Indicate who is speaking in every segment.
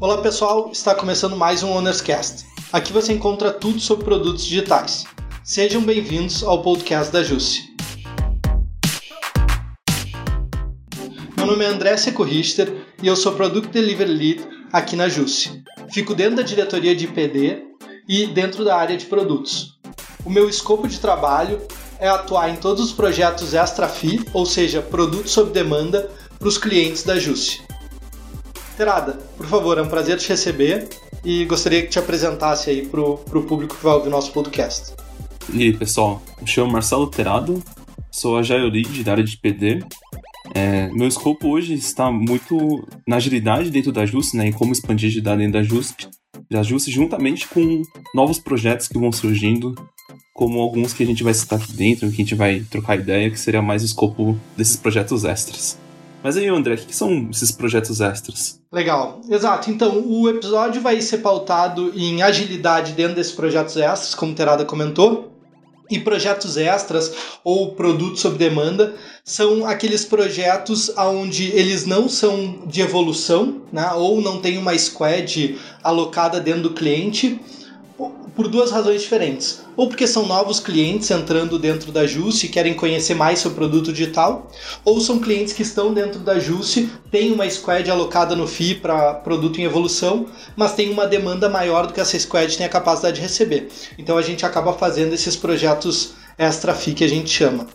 Speaker 1: Olá pessoal, está começando mais um Ownerscast. Aqui você encontra tudo sobre produtos digitais. Sejam bem-vindos ao podcast da Jusce. Meu nome é André Seco Richter e eu sou Product Delivery Lead aqui na Jusce. Fico dentro da diretoria de IPD e dentro da área de produtos. O meu escopo de trabalho é atuar em todos os projetos extra fee, ou seja, produtos sob demanda, para os clientes da Jusce. Terada, por favor, é um prazer te receber e gostaria que te apresentasse aí para o público que vai ouvir nosso podcast.
Speaker 2: E aí, pessoal, me chamo Marcelo Terado, sou Agile Lead da área de PD. É, meu escopo hoje está muito na agilidade dentro da JUSP, né, em como expandir a agilidade dentro da JUSP, da JUSP juntamente com novos projetos que vão surgindo, como alguns que a gente vai citar aqui dentro, que a gente vai trocar ideia, que seria mais o escopo desses projetos extras. Mas aí, André, o que são esses projetos extras?
Speaker 1: Legal, exato. Então, o episódio vai ser pautado em agilidade dentro desses projetos extras, como Terada comentou. E projetos extras ou produtos sob demanda são aqueles projetos onde eles não são de evolução, né, ou não tem uma squad alocada dentro do cliente, por duas razões diferentes. Ou porque são novos clientes entrando dentro da Juice e querem conhecer mais o produto digital, ou são clientes que estão dentro da Juice, têm uma squad alocada no FII para produto em evolução, mas tem uma demanda maior do que essa squad tem a capacidade de receber. Então a gente acaba fazendo esses projetos extra FII que a gente chama.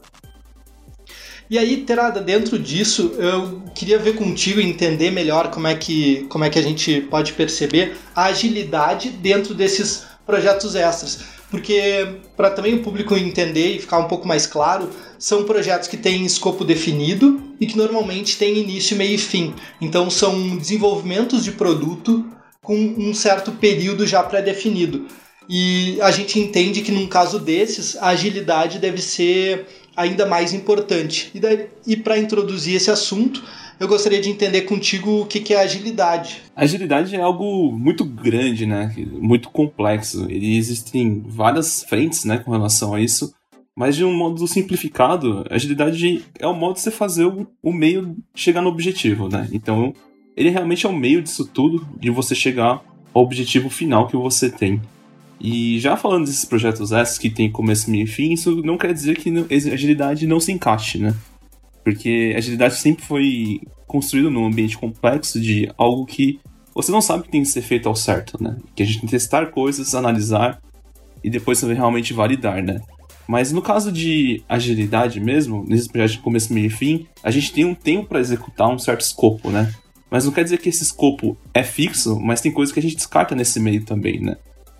Speaker 1: E aí, Terada, dentro disso, eu queria ver contigo e entender melhor como é que, como é que a gente pode perceber a agilidade dentro desses projetos extras. Porque, para também o público entender e ficar um pouco mais claro, são projetos que têm escopo definido e que normalmente têm início, meio e fim. Então, são desenvolvimentos de produto com um certo período já pré-definido. E a gente entende que, num caso desses, a agilidade deve ser ainda mais importante. E, e para introduzir esse assunto, eu gostaria de entender contigo o que, que é agilidade.
Speaker 2: Agilidade é algo muito grande, né? Muito complexo. E existem várias frentes, né, com relação a isso. Mas de um modo simplificado, agilidade é o modo de você fazer o, o meio chegar no objetivo, né? Então, ele realmente é o meio disso tudo, de você chegar ao objetivo final que você tem. E já falando desses projetos esses que tem começo, meio e fim, isso não quer dizer que agilidade não se encaixe, né? Porque agilidade sempre foi construída num ambiente complexo de algo que você não sabe que tem que ser feito ao certo, né? Que a gente tem que testar coisas, analisar e depois realmente validar, né? Mas no caso de agilidade mesmo, nesses projetos de começo, meio e fim, a gente tem um tempo para executar um certo escopo, né? Mas não quer dizer que esse escopo é fixo, mas tem coisas que a gente descarta nesse meio também, né?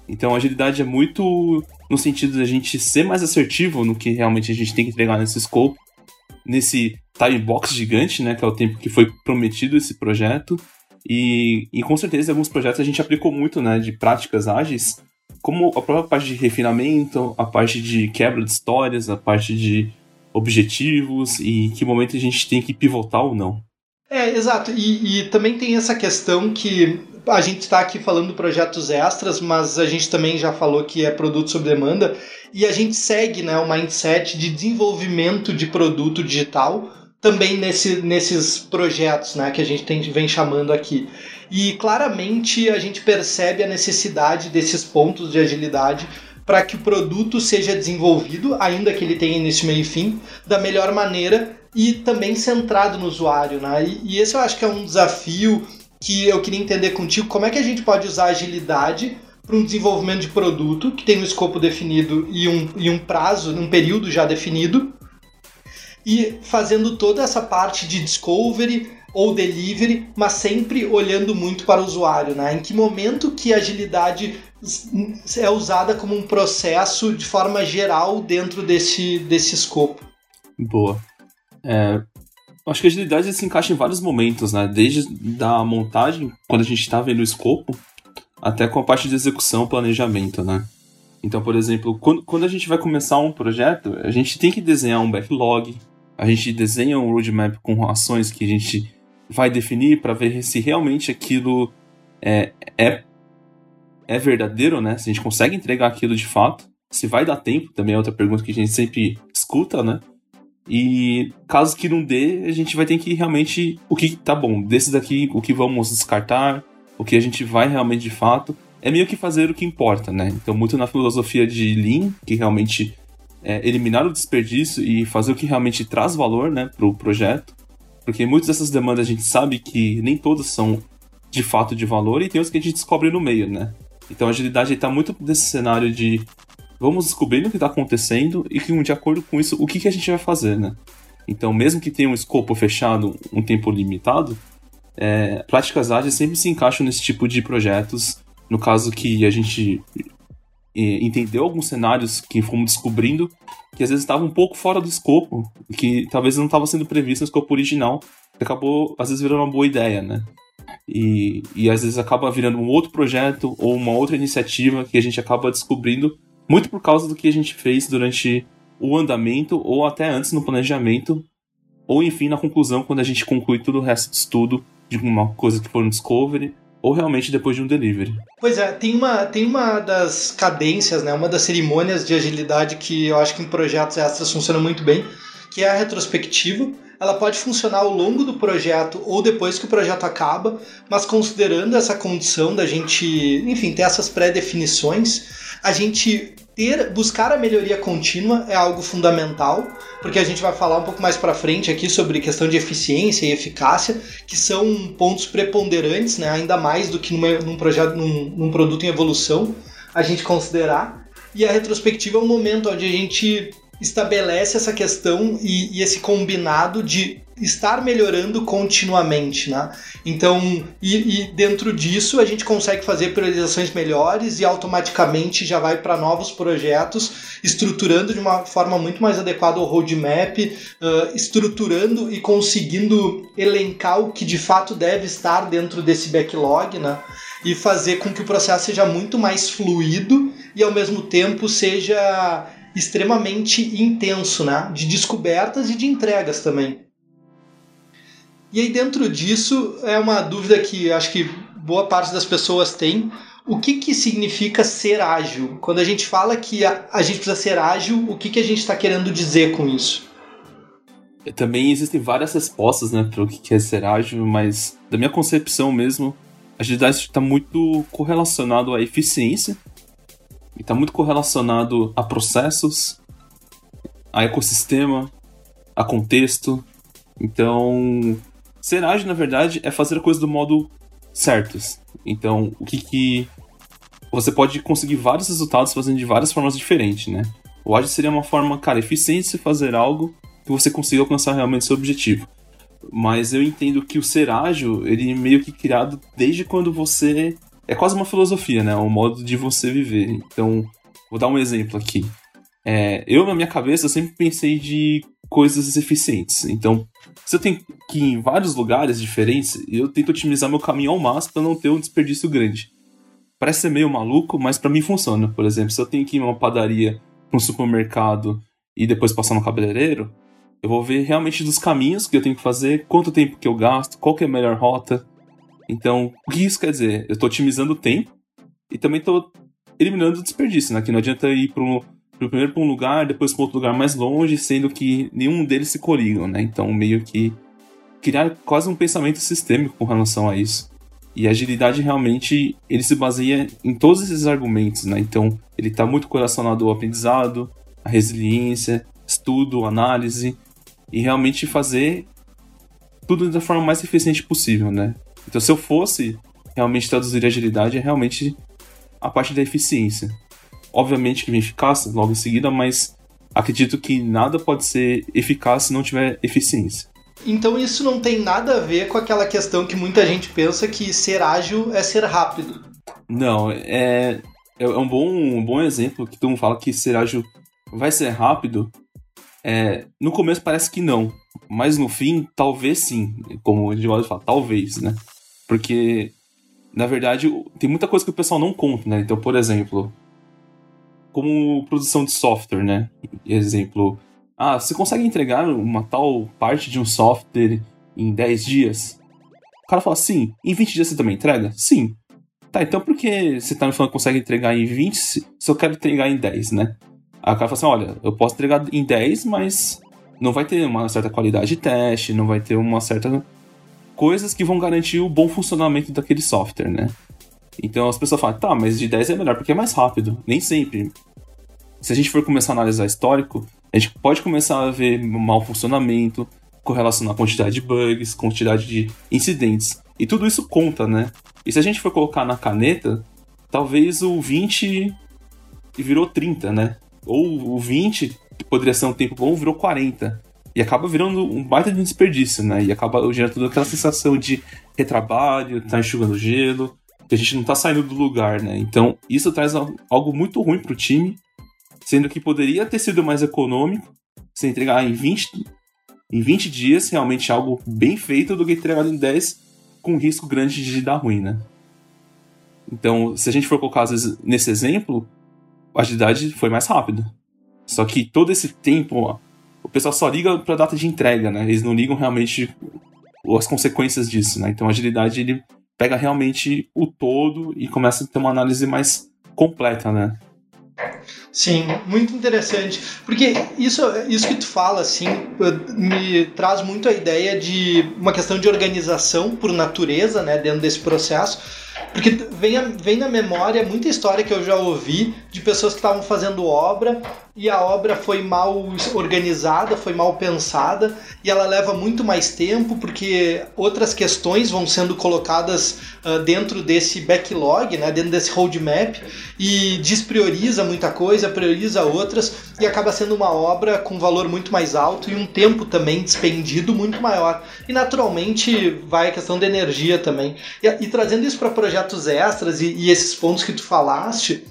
Speaker 2: Então agilidade é muito no sentido de a gente ser mais assertivo no que realmente a gente tem que entregar nesse escopo nesse time box gigante, né, que é o tempo que foi prometido esse projeto. E, e com certeza alguns projetos a gente aplicou muito, né, de práticas ágeis, como a própria parte de refinamento, a parte de quebra de histórias, a parte de objetivos e em que momento a gente tem que pivotar ou não.
Speaker 1: É, exato. E, e também tem essa questão que a gente está aqui falando de projetos extras, mas a gente também já falou que é produto sob demanda e a gente segue né, o mindset de desenvolvimento de produto digital também nesse, nesses projetos né, que a gente tem, vem chamando aqui. E claramente a gente percebe a necessidade desses pontos de agilidade para que o produto seja desenvolvido, ainda que ele tenha início, meio e fim, da melhor maneira e também centrado no usuário. Né? E, e esse eu acho que é um desafio que eu queria entender contigo como é que a gente pode usar agilidade para um desenvolvimento de produto que tem um escopo definido e um, e um prazo, um período já definido, e fazendo toda essa parte de discovery ou delivery, mas sempre olhando muito para o usuário, né? Em que momento que a agilidade é usada como um processo de forma geral dentro desse, desse escopo?
Speaker 2: Boa. É, Acho que a agilidade se encaixa em vários momentos, né? Desde da montagem, quando a gente está vendo o escopo, até com a parte de execução, planejamento, né? Então, por exemplo, quando, quando a gente vai começar um projeto, a gente tem que desenhar um backlog, a gente desenha um roadmap com ações que a gente vai definir para ver se realmente aquilo é, é, é verdadeiro, né? Se a gente consegue entregar aquilo de fato, se vai dar tempo, também é outra pergunta que a gente sempre escuta, né? E caso que não dê, a gente vai ter que realmente. O que tá bom? Desse daqui, o que vamos descartar, o que a gente vai realmente de fato, é meio que fazer o que importa, né? Então, muito na filosofia de Lean, que realmente é eliminar o desperdício e fazer o que realmente traz valor, né, para o projeto. Porque muitas dessas demandas a gente sabe que nem todas são de fato de valor e tem outras que a gente descobre no meio, né? Então a agilidade está muito nesse cenário de vamos descobrindo o que está acontecendo e que, de acordo com isso, o que, que a gente vai fazer, né? Então, mesmo que tenha um escopo fechado, um tempo limitado, é, práticas ágeis sempre se encaixam nesse tipo de projetos. No caso que a gente é, entendeu alguns cenários que fomos descobrindo que às vezes estavam um pouco fora do escopo, que talvez não estava sendo previsto no escopo original, que acabou às vezes virando uma boa ideia, né? E, e às vezes acaba virando um outro projeto ou uma outra iniciativa que a gente acaba descobrindo muito por causa do que a gente fez durante o andamento ou até antes no planejamento ou enfim na conclusão quando a gente conclui todo o resto do estudo de uma coisa que for um discovery ou realmente depois de um delivery.
Speaker 1: Pois é, tem uma, tem uma das cadências, né, uma das cerimônias de agilidade que eu acho que em projetos extras funciona muito bem, que é a retrospectiva. Ela pode funcionar ao longo do projeto ou depois que o projeto acaba, mas considerando essa condição da gente, enfim, ter essas pré-definições, a gente ter buscar a melhoria contínua é algo fundamental, porque a gente vai falar um pouco mais para frente aqui sobre questão de eficiência e eficácia, que são pontos preponderantes, né, ainda mais do que numa, num projeto, num, num produto em evolução, a gente considerar. E a retrospectiva é um momento onde a gente estabelece essa questão e, e esse combinado de estar melhorando continuamente, né? Então, e, e, dentro disso a gente consegue fazer priorizações melhores e automaticamente já vai para novos projetos, estruturando de uma forma muito mais adequada o roadmap, uh, estruturando e conseguindo elencar o que de fato deve estar dentro desse backlog, né? E fazer com que o processo seja muito mais fluido e ao mesmo tempo seja extremamente intenso, né? De descobertas e de entregas também. E aí dentro disso é uma dúvida que acho que boa parte das pessoas tem. O que, que significa ser ágil? Quando a gente fala que a, a gente precisa ser ágil, o que, que a gente está querendo dizer com isso?
Speaker 2: Também existem várias respostas né, para o que é ser ágil, mas da minha concepção mesmo, a agilidade está muito correlacionado à eficiência e está muito correlacionado a processos, a ecossistema, a contexto. Então, ser ágil, na verdade, é fazer a coisa do modo certos. Então, o que que. Você pode conseguir vários resultados fazendo de várias formas diferentes, né? O ágil seria uma forma, cara, eficiente de fazer algo que você consiga alcançar realmente seu objetivo. Mas eu entendo que o ser ágil, ele é meio que criado desde quando você é quase uma filosofia, né? Um modo de você viver. Então, vou dar um exemplo aqui. É, eu, na minha cabeça, sempre pensei de coisas eficientes. Então, se eu tenho que ir em vários lugares diferentes, eu tento otimizar meu caminho ao máximo para não ter um desperdício grande. Parece ser meio maluco, mas para mim funciona. Por exemplo, se eu tenho que ir em uma padaria, um supermercado e depois passar no cabeleireiro, eu vou ver realmente dos caminhos que eu tenho que fazer, quanto tempo que eu gasto, qual que é a melhor rota. Então, o que isso quer dizer? Eu estou otimizando o tempo e também estou eliminando o desperdício, né? Que não adianta ir primeiro para um lugar, depois para outro lugar mais longe, sendo que nenhum deles se coligam, né? Então, meio que criar quase um pensamento sistêmico com relação a isso. E a agilidade realmente ele se baseia em todos esses argumentos, né? Então, ele está muito relacionado ao aprendizado, à resiliência, estudo, análise e realmente fazer tudo da forma mais eficiente possível, né? Então, se eu fosse realmente traduzir agilidade, é realmente a parte da eficiência. Obviamente que vem eficácia logo em seguida, mas acredito que nada pode ser eficaz se não tiver eficiência.
Speaker 1: Então isso não tem nada a ver com aquela questão que muita gente pensa que ser ágil é ser rápido.
Speaker 2: Não, é, é um bom, um bom exemplo que todo mundo fala que ser ágil vai ser rápido. É, no começo parece que não, mas no fim, talvez sim. Como o Edivaldo fala, talvez, né? Porque, na verdade, tem muita coisa que o pessoal não conta, né? Então, por exemplo, como produção de software, né? Exemplo, ah, você consegue entregar uma tal parte de um software em 10 dias? O cara fala, sim. Em 20 dias você também entrega? Sim. Tá, então por que você tá me falando que consegue entregar em 20 se eu quero entregar em 10, né? Aí o cara fala assim, olha, eu posso entregar em 10, mas não vai ter uma certa qualidade de teste, não vai ter uma certa coisas que vão garantir o bom funcionamento daquele software, né? Então as pessoas falam, tá, mas de 10 é melhor porque é mais rápido. Nem sempre. Se a gente for começar a analisar histórico, a gente pode começar a ver mau funcionamento, correlacionar a quantidade de bugs, quantidade de incidentes. E tudo isso conta, né? E se a gente for colocar na caneta, talvez o 20 virou 30, né? Ou o 20, que poderia ser um tempo bom, virou 40. E acaba virando um baita de desperdício, né? E acaba gerando toda aquela sensação de retrabalho, tá enxugando gelo, que a gente não tá saindo do lugar, né? Então, isso traz algo muito ruim pro time, sendo que poderia ter sido mais econômico, se entregar em 20, em 20 dias, realmente algo bem feito, do que entregado em 10, com risco grande de dar ruim, né? Então, se a gente for colocar nesse exemplo, a agilidade foi mais rápido. Só que todo esse tempo, o pessoal só liga para data de entrega, né? Eles não ligam realmente as consequências disso, né? Então a agilidade ele pega realmente o todo e começa a ter uma análise mais completa, né?
Speaker 1: Sim, muito interessante. Porque isso, isso que tu fala, assim, me traz muito a ideia de uma questão de organização por natureza, né, dentro desse processo porque vem, vem na memória muita história que eu já ouvi de pessoas que estavam fazendo obra e a obra foi mal organizada, foi mal pensada e ela leva muito mais tempo porque outras questões vão sendo colocadas uh, dentro desse backlog, né, dentro desse roadmap e desprioriza muita coisa, prioriza outras e acaba sendo uma obra com valor muito mais alto e um tempo também despendido muito maior. E naturalmente vai a questão da energia também. E, e trazendo isso para projetos extras e, e esses pontos que tu falaste,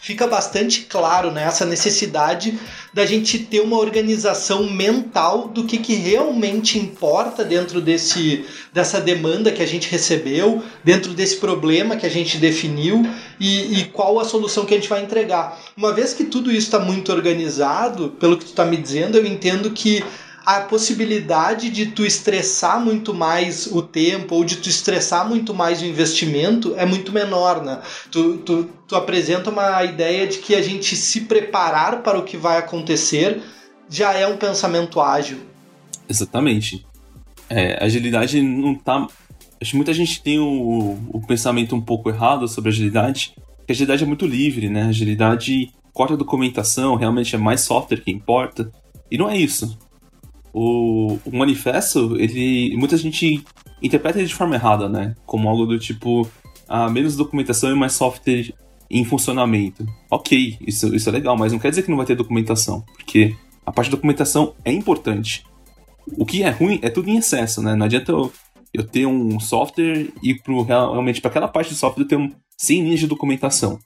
Speaker 1: fica bastante claro né, essa necessidade da gente ter uma organização mental do que, que realmente importa dentro desse, dessa demanda que a gente recebeu, dentro desse problema que a gente definiu e, e qual a solução que a gente vai entregar. Uma vez que tudo isso está muito organizado, pelo que tu está me dizendo, eu entendo que a possibilidade de tu estressar muito mais o tempo ou de tu estressar muito mais o investimento é muito menor, né? Tu, tu, tu apresenta uma ideia de que a gente se preparar para o que vai acontecer já é um pensamento ágil.
Speaker 2: Exatamente. É, agilidade não tá. Acho que muita gente tem o, o pensamento um pouco errado sobre agilidade, que agilidade é muito livre, né? Agilidade corta documentação, realmente é mais software que importa. E não é isso o, o manifesto, ele. Muita gente interpreta ele de forma errada, né? Como algo do tipo. Ah, menos documentação e mais software em funcionamento. Ok, isso, isso é legal, mas não quer dizer que não vai ter documentação, porque a parte da documentação é importante. O que é ruim é tudo em excesso, né? Não adianta eu, eu ter um software e pro, realmente para aquela parte do software eu ter um 100 linhas de documentação.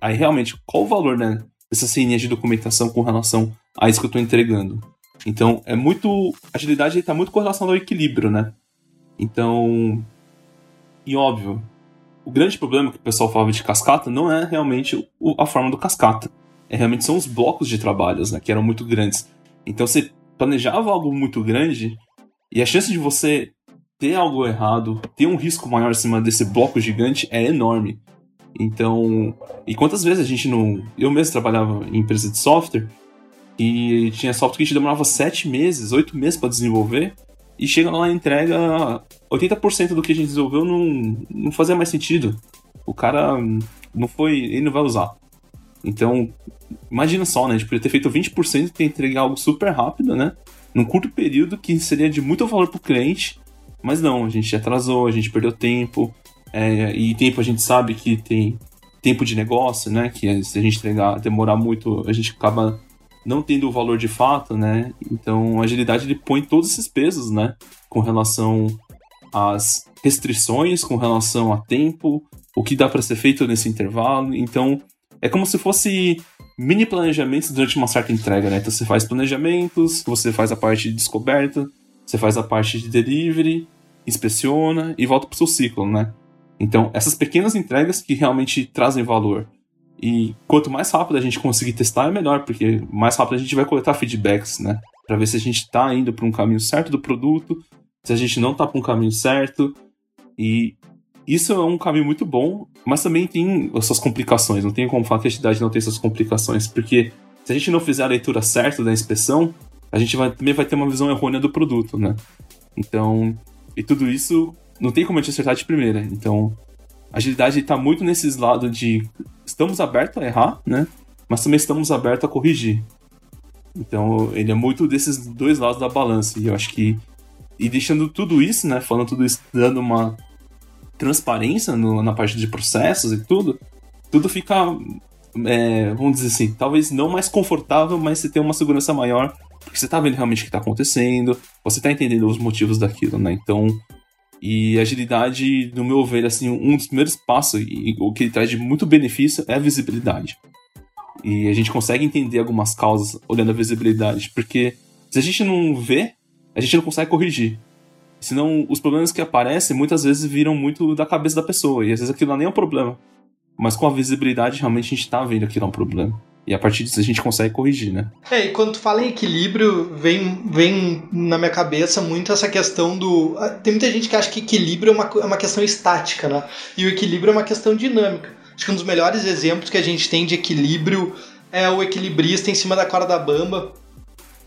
Speaker 2: Aí realmente, qual o valor né, dessas 100 linhas de documentação com relação a isso que eu estou entregando? Então, é muito. Agilidade está muito correlacionada ao equilíbrio, né? Então. E óbvio, o grande problema que o pessoal falava de cascata não é realmente o, a forma do cascata. É realmente são os blocos de trabalhos, né? Que eram muito grandes. Então você planejava algo muito grande e a chance de você ter algo errado, ter um risco maior em cima desse bloco gigante é enorme. Então, e quantas vezes a gente não. Eu mesmo trabalhava em empresa de software e tinha software que gente demorava 7 meses, 8 meses para desenvolver. E chega lá e entrega 80% do que a gente desenvolveu não, não fazia mais sentido. O cara não foi. ele não vai usar. Então, imagina só, né? A gente poderia ter feito 20% e entregar algo super rápido, né? Num curto período que seria de muito valor para o cliente. Mas não, a gente atrasou, a gente perdeu tempo. É, e tempo a gente sabe que tem tempo de negócio, né? Que se a gente entregar, demorar muito, a gente acaba não tendo o valor de fato, né? Então a agilidade ele põe todos esses pesos, né? Com relação às restrições, com relação a tempo, o que dá para ser feito nesse intervalo. Então é como se fosse mini planejamentos durante uma certa entrega, né? Então você faz planejamentos, você faz a parte de descoberta, você faz a parte de delivery, inspeciona e volta para o seu ciclo, né? Então essas pequenas entregas que realmente trazem valor. E quanto mais rápido a gente conseguir testar, é melhor, porque mais rápido a gente vai coletar feedbacks, né? Para ver se a gente está indo para um caminho certo do produto, se a gente não está para um caminho certo. E isso é um caminho muito bom, mas também tem as suas complicações. Não tem como falar que a agilidade não tem suas complicações, porque se a gente não fizer a leitura certa da inspeção, a gente vai, também vai ter uma visão errônea do produto, né? Então, E tudo isso não tem como a gente acertar de primeira. Então, agilidade está muito nesses lados de estamos abertos a errar, né? Mas também estamos abertos a corrigir. Então, ele é muito desses dois lados da balança. E eu acho que. E deixando tudo isso, né? Falando tudo isso, dando uma transparência no, na parte de processos e tudo, tudo fica. É, vamos dizer assim, talvez não mais confortável, mas você tem uma segurança maior, porque você tá vendo realmente o que tá acontecendo, você tá entendendo os motivos daquilo, né? Então, e agilidade, no meu ver, assim, um dos primeiros passos, e o que ele traz de muito benefício é a visibilidade. E a gente consegue entender algumas causas olhando a visibilidade, porque se a gente não vê, a gente não consegue corrigir. Senão, os problemas que aparecem muitas vezes viram muito da cabeça da pessoa, e às vezes aquilo não é nem um problema. Mas com a visibilidade, realmente a gente tá vendo que é um problema. E a partir disso a gente consegue corrigir, né?
Speaker 1: É, e quando tu fala em equilíbrio, vem, vem na minha cabeça muito essa questão do. Ah, tem muita gente que acha que equilíbrio é uma, é uma questão estática, né? E o equilíbrio é uma questão dinâmica. Acho que um dos melhores exemplos que a gente tem de equilíbrio é o equilibrista em cima da corda bamba,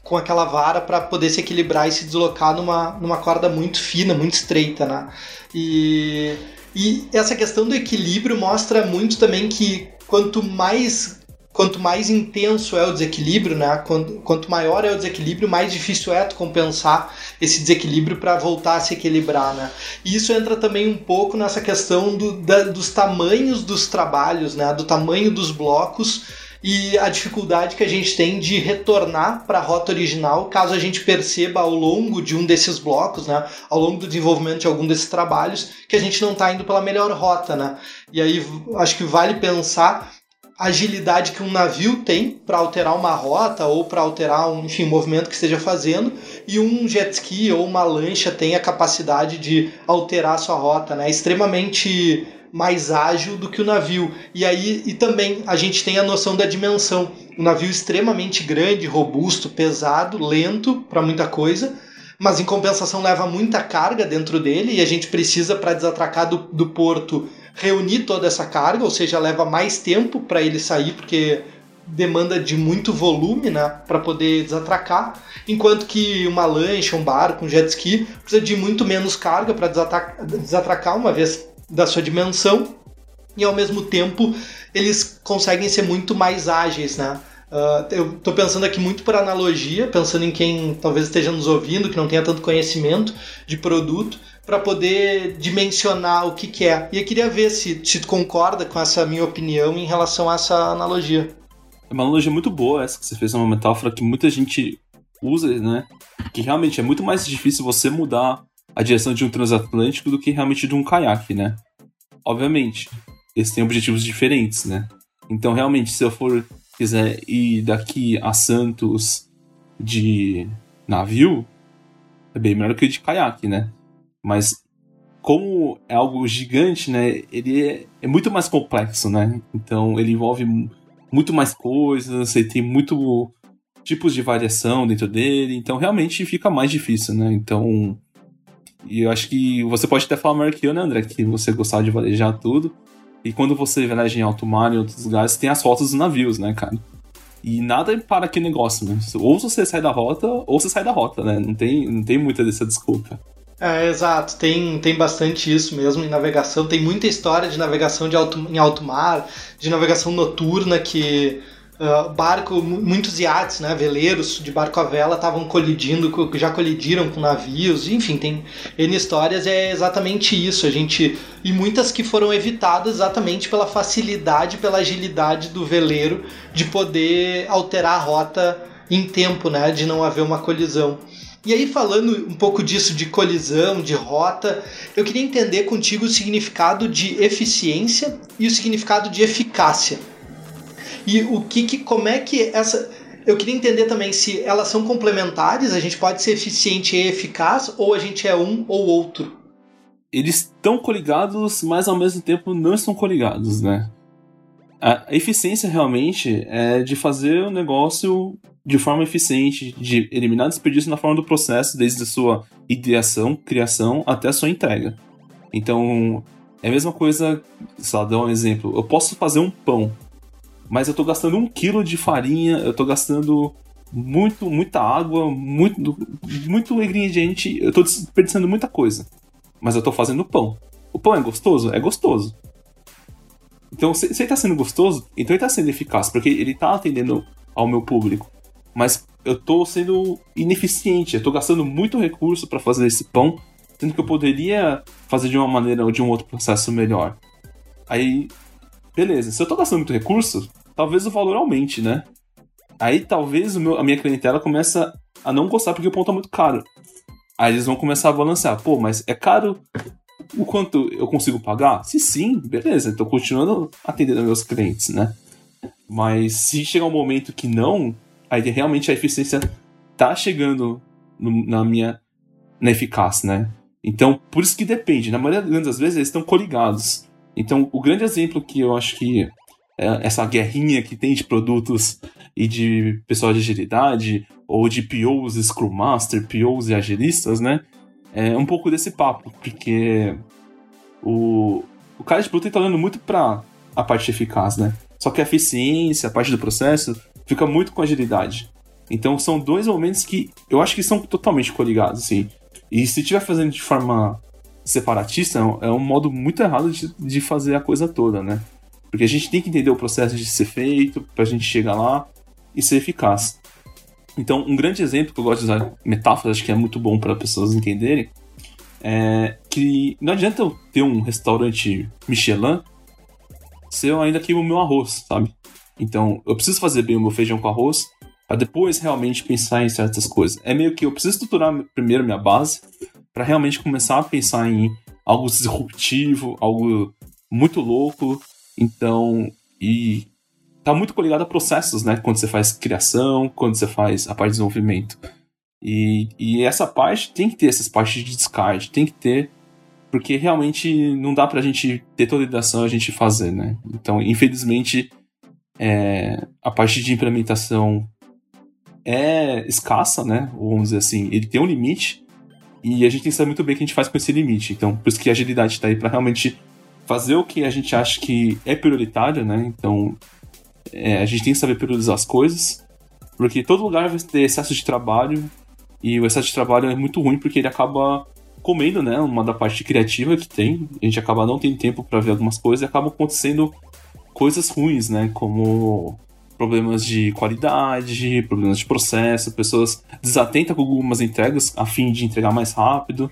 Speaker 1: com aquela vara para poder se equilibrar e se deslocar numa, numa corda muito fina, muito estreita, né? E, e essa questão do equilíbrio mostra muito também que quanto mais quanto mais intenso é o desequilíbrio, né? Quanto, maior é o desequilíbrio, mais difícil é tu compensar esse desequilíbrio para voltar a se equilibrar, né? E isso entra também um pouco nessa questão do, da, dos tamanhos dos trabalhos, né? Do tamanho dos blocos e a dificuldade que a gente tem de retornar para a rota original caso a gente perceba ao longo de um desses blocos, né, ao longo do desenvolvimento de algum desses trabalhos, que a gente não está indo pela melhor rota, né? E aí acho que vale pensar agilidade que um navio tem para alterar uma rota ou para alterar um enfim, movimento que esteja fazendo e um jet ski ou uma lancha tem a capacidade de alterar a sua rota, né? É extremamente mais ágil do que o navio. E aí e também a gente tem a noção da dimensão. Um navio extremamente grande, robusto, pesado, lento para muita coisa, mas em compensação leva muita carga dentro dele e a gente precisa para desatracar do, do porto reunir toda essa carga, ou seja, leva mais tempo para ele sair, porque demanda de muito volume né, para poder desatracar, enquanto que uma lancha, um barco, um jet ski precisa de muito menos carga para desatracar uma vez da sua dimensão e ao mesmo tempo eles conseguem ser muito mais ágeis, né? Uh, eu estou pensando aqui muito por analogia, pensando em quem talvez esteja nos ouvindo, que não tenha tanto conhecimento de produto para poder dimensionar o que, que é. E eu queria ver se, se tu concorda com essa minha opinião em relação a essa analogia.
Speaker 2: É uma analogia muito boa essa que você fez, é uma metáfora que muita gente usa, né? Que realmente é muito mais difícil você mudar a direção de um transatlântico do que realmente de um caiaque, né? Obviamente, eles têm objetivos diferentes, né? Então, realmente, se eu for quiser ir daqui a Santos de navio, é bem melhor que de caiaque, né? Mas como é algo gigante, né? Ele é, é, muito mais complexo, né? Então ele envolve muito mais coisas, ele tem muito tipos de variação dentro dele, então realmente fica mais difícil, né? Então, e eu acho que você pode até falar melhor que eu, né, André, que você gostava de valejar tudo. E quando você viaja em alto mar e outros lugares, tem as rotas dos navios, né, cara? E nada para aquele negócio, né? Ou você sai da rota, ou você sai da rota, né? Não tem, não tem muita dessa desculpa.
Speaker 1: É, exato, tem, tem bastante isso mesmo em navegação. Tem muita história de navegação de alto, em alto mar, de navegação noturna que uh, barco, muitos iates, né, veleiros de barco a vela estavam colidindo, já colidiram com navios, enfim, tem N histórias, é exatamente isso. A gente e muitas que foram evitadas exatamente pela facilidade, pela agilidade do veleiro de poder alterar a rota em tempo, né, de não haver uma colisão. E aí, falando um pouco disso de colisão, de rota, eu queria entender contigo o significado de eficiência e o significado de eficácia. E o que, que como é que essa. Eu queria entender também se elas são complementares, a gente pode ser eficiente e eficaz, ou a gente é um ou outro.
Speaker 2: Eles estão coligados, mas ao mesmo tempo não estão coligados, né? A eficiência realmente é de fazer o negócio de forma eficiente, de eliminar desperdício na forma do processo, desde a sua ideação, criação até a sua entrega. Então, é a mesma coisa, só dar um exemplo. Eu posso fazer um pão, mas eu estou gastando um quilo de farinha, eu estou gastando muito, muita água, muito, muito ingrediente. Eu tô desperdiçando muita coisa. Mas eu tô fazendo pão. O pão é gostoso? É gostoso. Então, se, se ele tá sendo gostoso, então ele tá sendo eficaz, porque ele tá atendendo ao meu público. Mas eu tô sendo ineficiente, eu tô gastando muito recurso para fazer esse pão, sendo que eu poderia fazer de uma maneira ou de um outro processo melhor. Aí, beleza, se eu tô gastando muito recurso, talvez o valor aumente, né? Aí talvez meu, a minha clientela começa a não gostar porque o pão tá muito caro. Aí eles vão começar a balancear. Pô, mas é caro o quanto eu consigo pagar? Se sim, beleza, estou continuando atendendo meus clientes, né? Mas se chegar um momento que não, aí realmente a eficiência tá chegando no, na minha na eficácia, né? Então, por isso que depende. Na maioria das vezes eles estão coligados. Então, o grande exemplo que eu acho que é essa guerrinha que tem de produtos e de pessoal de agilidade, ou de POs, Scrum Master, POs e agilistas, né? É um pouco desse papo, porque o, o cara de produto está olhando muito para a parte eficaz, né? Só que a eficiência, a parte do processo, fica muito com agilidade. Então são dois momentos que eu acho que são totalmente coligados, assim. E se estiver fazendo de forma separatista, é um modo muito errado de, de fazer a coisa toda, né? Porque a gente tem que entender o processo de ser feito, pra gente chegar lá e ser eficaz. Então, um grande exemplo que eu gosto de usar metáforas, acho que é muito bom para pessoas entenderem, é que não adianta eu ter um restaurante Michelin se eu ainda queimo o meu arroz, sabe? Então, eu preciso fazer bem o meu feijão com arroz para depois realmente pensar em certas coisas. É meio que eu preciso estruturar primeiro minha base para realmente começar a pensar em algo disruptivo, algo muito louco. Então, e tá muito coligado a processos, né? Quando você faz criação, quando você faz a parte de desenvolvimento. E, e essa parte tem que ter essas partes de descarte, tem que ter, porque realmente não dá pra gente ter toda a ideação a gente fazer, né? Então, infelizmente, é, a parte de implementação é escassa, né? Vamos dizer assim, ele tem um limite e a gente tem que saber muito bem o que a gente faz com esse limite. Então, por isso que a agilidade está aí para realmente fazer o que a gente acha que é prioritário, né? Então, é, a gente tem que saber priorizar as coisas, porque todo lugar vai ter excesso de trabalho e o excesso de trabalho é muito ruim porque ele acaba comendo, né, uma da parte criativa que tem. A gente acaba não tendo tempo para ver algumas coisas e acaba acontecendo coisas ruins, né, como problemas de qualidade, problemas de processo, pessoas desatentas com algumas entregas a fim de entregar mais rápido.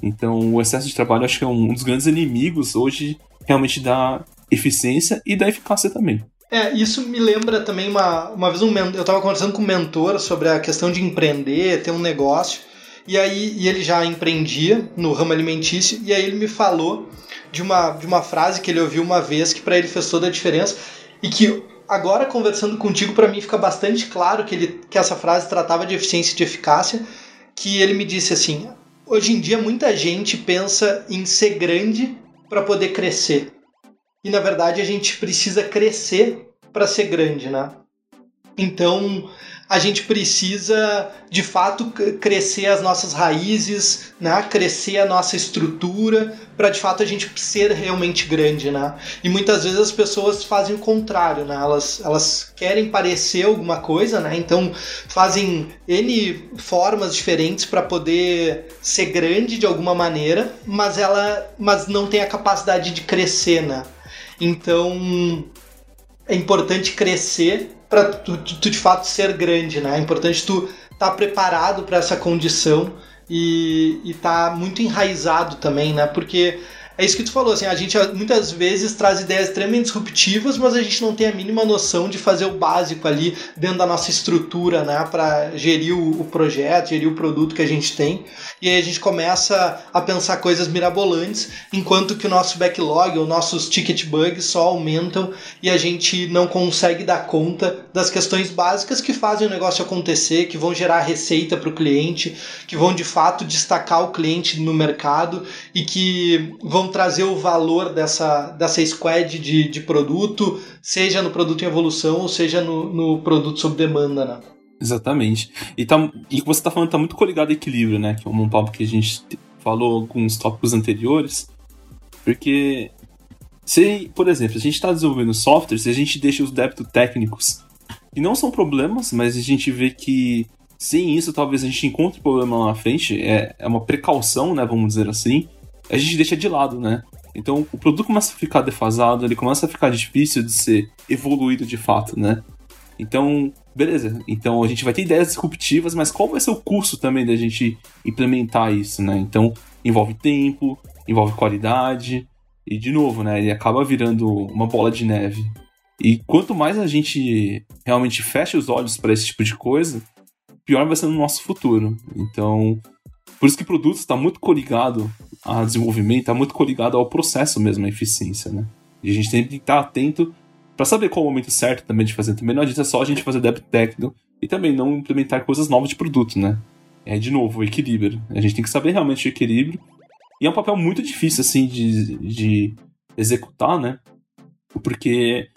Speaker 2: Então, o excesso de trabalho acho que é um dos grandes inimigos hoje realmente da eficiência e da eficácia também.
Speaker 1: É, isso me lembra também uma, uma vez um, eu estava conversando com um mentor sobre a questão de empreender, ter um negócio, e aí e ele já empreendia no ramo alimentício, e aí ele me falou de uma, de uma frase que ele ouviu uma vez que para ele fez toda a diferença e que agora conversando contigo para mim fica bastante claro que ele que essa frase tratava de eficiência e de eficácia, que ele me disse assim: "Hoje em dia muita gente pensa em ser grande para poder crescer. E na verdade a gente precisa crescer para ser grande, né? Então a gente precisa de fato crescer as nossas raízes, né? crescer a nossa estrutura para de fato a gente ser realmente grande, né? E muitas vezes as pessoas fazem o contrário, né? Elas, elas querem parecer alguma coisa, né? Então fazem N formas diferentes para poder ser grande de alguma maneira, mas ela mas não tem a capacidade de crescer, né? Então é importante crescer para tu, tu, de fato ser grande, né? É importante tu estar tá preparado para essa condição e estar tá muito enraizado também, né? Porque é isso que tu falou, assim, a gente muitas vezes traz ideias extremamente disruptivas, mas a gente não tem a mínima noção de fazer o básico ali dentro da nossa estrutura, né, para gerir o, o, projeto, gerir o produto que a gente tem. E aí a gente começa a pensar coisas mirabolantes, enquanto que o nosso backlog, os nossos ticket bugs só aumentam e a gente não consegue dar conta das questões básicas que fazem o negócio acontecer, que vão gerar receita para o cliente, que vão de fato destacar o cliente no mercado e que vão trazer o valor dessa, dessa squad de, de produto, seja no produto em evolução ou seja no, no produto sob demanda, né?
Speaker 2: Exatamente. E, tá, e você está falando tá muito coligado a equilíbrio, né? Que é um papo que a gente falou alguns tópicos anteriores. Porque, se, por exemplo, a gente está desenvolvendo software, se a gente deixa os débitos técnicos que não são problemas, mas a gente vê que sem isso talvez a gente encontre problema lá na frente, é, é uma precaução, né, vamos dizer assim, a gente deixa de lado, né? Então o produto começa a ficar defasado, ele começa a ficar difícil de ser evoluído de fato, né? Então, beleza. Então a gente vai ter ideias disruptivas, mas qual vai ser o custo também da gente implementar isso, né? Então envolve tempo, envolve qualidade e de novo, né? Ele acaba virando uma bola de neve. E quanto mais a gente realmente fecha os olhos para esse tipo de coisa, pior vai ser no nosso futuro. Então, por isso que produto está muito coligado a desenvolvimento, está muito coligado ao processo mesmo, à eficiência, né? E a gente tem que estar atento para saber qual é o momento certo também de fazer. Também não adianta só a gente fazer débito técnico e também não implementar coisas novas de produto, né? É, de novo, o equilíbrio. A gente tem que saber realmente o equilíbrio. E é um papel muito difícil, assim, de, de executar, né? Porque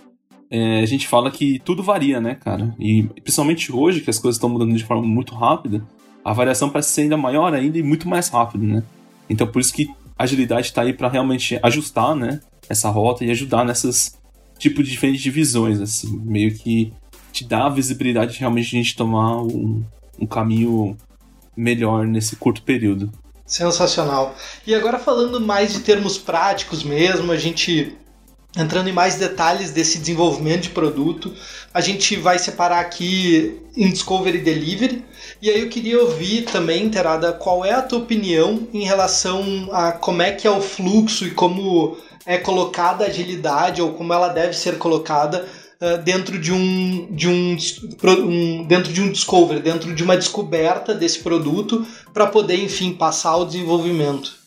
Speaker 2: é, a gente fala que tudo varia, né, cara? E principalmente hoje, que as coisas estão mudando de forma muito rápida, a variação parece ser ainda maior ainda e muito mais rápido, né? Então por isso que a agilidade está aí para realmente ajustar, né, essa rota e ajudar nessas tipo de diferentes divisões, assim, meio que te dá a visibilidade de realmente a gente tomar um, um caminho melhor nesse curto período.
Speaker 1: Sensacional. E agora falando mais de termos práticos mesmo, a gente entrando em mais detalhes desse desenvolvimento de produto, a gente vai separar aqui em Discovery e Delivery. E aí eu queria ouvir também, Terada, qual é a tua opinião em relação a como é que é o fluxo e como é colocada a agilidade ou como ela deve ser colocada uh, dentro de um, de um, um, dentro de um discovery, dentro de uma descoberta desse produto para poder, enfim, passar ao desenvolvimento.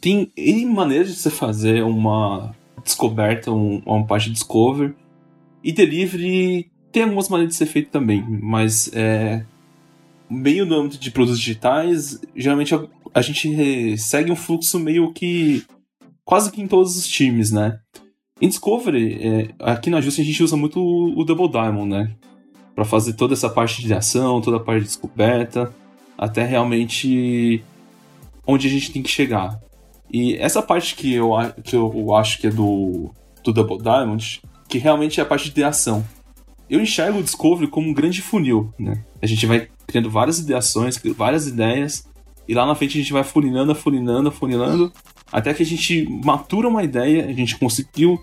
Speaker 2: Tem maneiras de você fazer uma descoberta, um, uma parte de discover e delivery tem algumas maneiras de ser feito também, mas é, meio no âmbito de produtos digitais, geralmente a, a gente segue um fluxo meio que quase que em todos os times, né? Em Discovery, é, aqui na Just a gente usa muito o, o Double Diamond, né? Para fazer toda essa parte de ação, toda a parte de descoberta, até realmente onde a gente tem que chegar. E essa parte que eu, que eu acho que é do, do Double Diamond, que realmente é a parte de ação. Eu enxergo o Discovery como um grande funil, né? A gente vai criando várias ideações, várias ideias, e lá na frente a gente vai funinando, funinando, funinando, até que a gente matura uma ideia, a gente conseguiu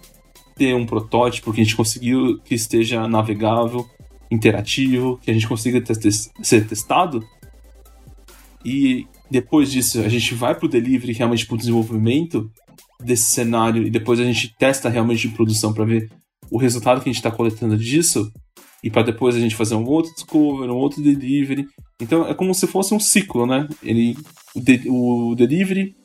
Speaker 2: ter um protótipo, que a gente conseguiu que esteja navegável, interativo, que a gente consiga ser testado. E depois disso, a gente vai para o delivery, realmente para o desenvolvimento desse cenário, e depois a gente testa realmente em produção para ver o resultado que a gente está coletando disso, e para depois a gente fazer um outro discovery, um outro delivery. Então é como se fosse um ciclo, né? Ele, o, de, o delivery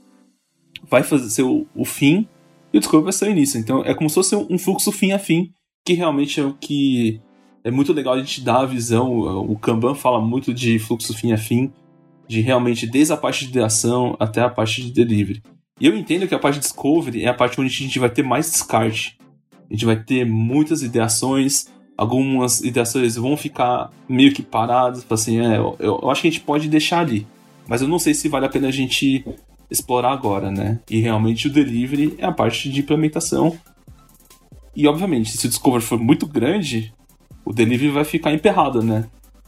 Speaker 2: vai fazer ser o, o fim e o Discovery vai ser o início. Então é como se fosse um fluxo fim a fim, que realmente é o que é muito legal a gente dar a visão. O Kanban fala muito de fluxo fim a fim, de realmente desde a parte de ideação até a parte de delivery. E eu entendo que a parte de discovery é a parte onde a gente vai ter mais descarte. A gente vai ter muitas ideações, algumas ideações vão ficar meio que paradas, assim, é, eu, eu acho que a gente pode deixar ali. Mas eu não sei se vale a pena a gente explorar agora, né? E realmente o delivery é a parte de implementação. E obviamente, se o discover for muito grande, o delivery vai ficar emperrado, né?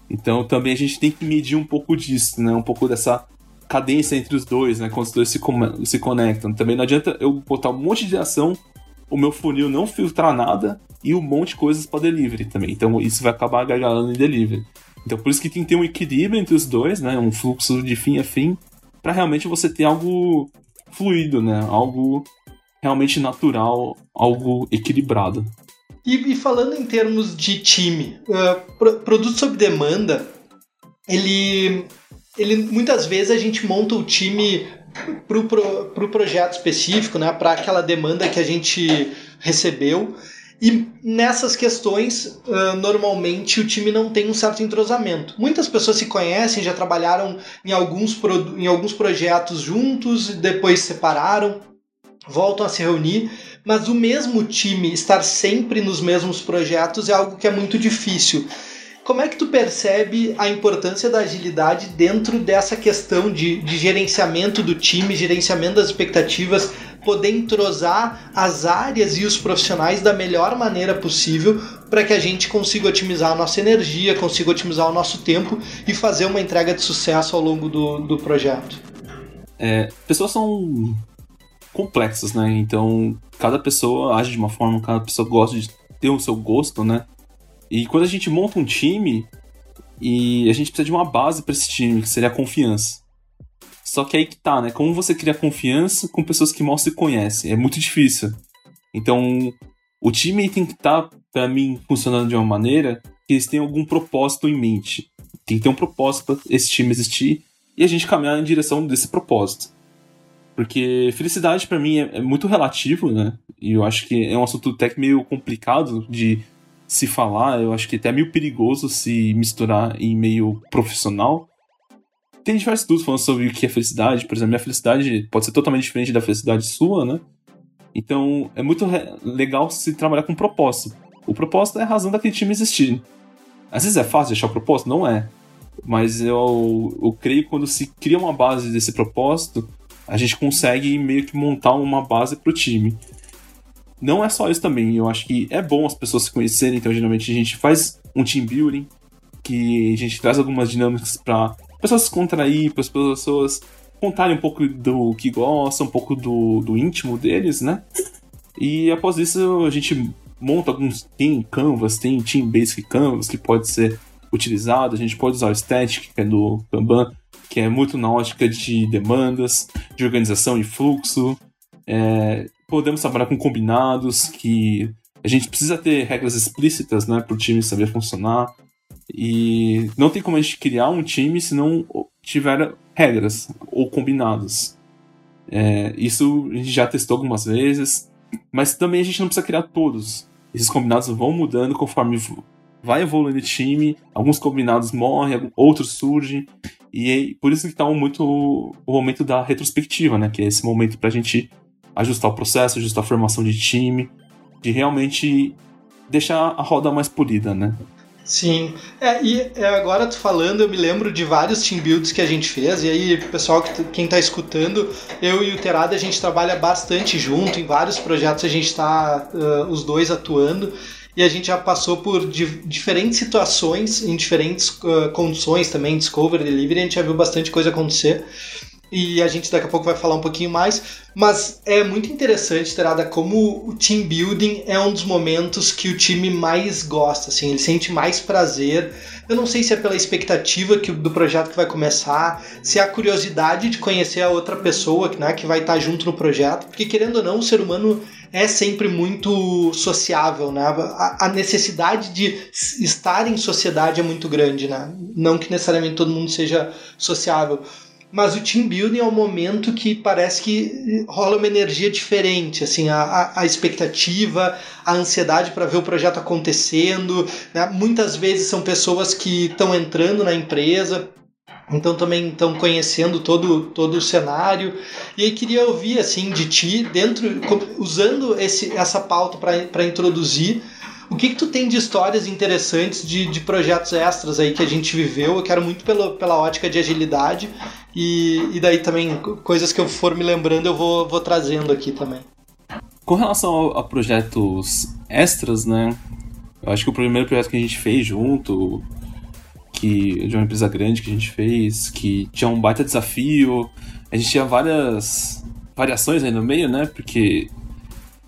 Speaker 2: Então também a gente tem que medir um pouco disso, né? Um pouco dessa cadência entre os dois, né? Quando os dois se, se conectam. Também não adianta eu botar um monte de ação, o meu funil não filtrar nada e um monte de coisas para delivery também. Então isso vai acabar gargalando em delivery. Então por isso que tem que ter um equilíbrio entre os dois, né? Um fluxo de fim a fim para realmente você ter algo fluido, né? Algo realmente natural, algo equilibrado.
Speaker 1: E, e falando em termos de time, uh, pro, produto sob demanda, ele, ele muitas vezes a gente monta o time para o pro, pro projeto específico, né? Para aquela demanda que a gente recebeu. E nessas questões, uh, normalmente o time não tem um certo entrosamento. Muitas pessoas se conhecem, já trabalharam em alguns, em alguns projetos juntos, depois separaram, voltam a se reunir, mas o mesmo time estar sempre nos mesmos projetos é algo que é muito difícil. como é que tu percebe a importância da agilidade dentro dessa questão de, de gerenciamento do time, gerenciamento das expectativas, poder entrosar as áreas e os profissionais da melhor maneira possível para que a gente consiga otimizar a nossa energia, consiga otimizar o nosso tempo e fazer uma entrega de sucesso ao longo do, do projeto?
Speaker 2: É, pessoas são complexas, né? Então, cada pessoa age de uma forma, cada pessoa gosta de ter o seu gosto, né? E quando a gente monta um time, e a gente precisa de uma base para esse time, que seria a confiança. Só que aí que tá, né? Como você cria confiança com pessoas que mal se conhecem? É muito difícil. Então, o time tem que estar, tá, para mim, funcionando de uma maneira que eles tenham algum propósito em mente. Tem que ter um propósito para esse time existir e a gente caminhar em direção desse propósito. Porque felicidade para mim é, é, muito relativo, né? E eu acho que é um assunto até meio complicado de se falar. Eu acho que é até meio perigoso se misturar em meio profissional tem diversos estudos falando sobre o que é felicidade. Por exemplo, minha felicidade pode ser totalmente diferente da felicidade sua, né? Então, é muito legal se trabalhar com propósito. O propósito é a razão daquele time existir. Às vezes é fácil deixar o propósito? Não é. Mas eu, eu creio que quando se cria uma base desse propósito, a gente consegue meio que montar uma base para o time. Não é só isso também, eu acho que é bom as pessoas se conhecerem, então geralmente a gente faz um team building, que a gente traz algumas dinâmicas para pessoas se contrair, para as pessoas contarem um pouco do que gostam, um pouco do, do íntimo deles, né? E após isso a gente monta alguns. Tem Canvas, tem Team Basic Canvas que pode ser utilizado, a gente pode usar o Static, que é do Kanban, que é muito na ótica de demandas, de organização e fluxo. É, podemos trabalhar com combinados, que a gente precisa ter regras explícitas né, para o time saber funcionar. E não tem como a gente criar um time se não tiver regras ou combinados. É, isso a gente já testou algumas vezes, mas também a gente não precisa criar todos. Esses combinados vão mudando conforme vai evoluindo o time, alguns combinados morrem, outros surgem, e por isso que está muito o momento da retrospectiva, né? Que é esse momento para a gente ajustar o processo, ajustar a formação de time, de realmente deixar a roda mais polida, né?
Speaker 1: Sim, é, e é, agora tu falando, eu me lembro de vários team builds que a gente fez, e aí, pessoal, que, quem tá escutando, eu e o Terada, a gente trabalha bastante junto, em vários projetos a gente está uh, os dois atuando, e a gente já passou por di diferentes situações, em diferentes uh, condições também, Discovery, Delivery, a gente já viu bastante coisa acontecer e a gente daqui a pouco vai falar um pouquinho mais, mas é muito interessante, Terada, como o team building é um dos momentos que o time mais gosta, assim, ele sente mais prazer. Eu não sei se é pela expectativa que, do projeto que vai começar, se é a curiosidade de conhecer a outra pessoa né, que vai estar junto no projeto, porque querendo ou não, o ser humano é sempre muito sociável, né? A, a, necessidade de estar em sociedade é muito grande, né? Não que necessariamente todo mundo seja sociável, mas o team building é um momento que parece que rola uma energia diferente, assim, a, a expectativa, a ansiedade para ver o projeto acontecendo, né? muitas vezes são pessoas que estão entrando na empresa, então também estão conhecendo todo, todo o cenário. E aí queria ouvir assim de ti, dentro, usando esse, essa pauta para introduzir o que, que tu tem de histórias interessantes de, de projetos extras aí que a gente viveu? Eu quero muito pela, pela ótica de agilidade e, e daí também coisas que eu for me lembrando eu vou, vou trazendo aqui também.
Speaker 2: Com relação a, a projetos extras, né? Eu acho que o primeiro projeto que a gente fez junto, que de uma empresa grande que a gente fez, que tinha um baita desafio, a gente tinha várias variações aí no meio, né? Porque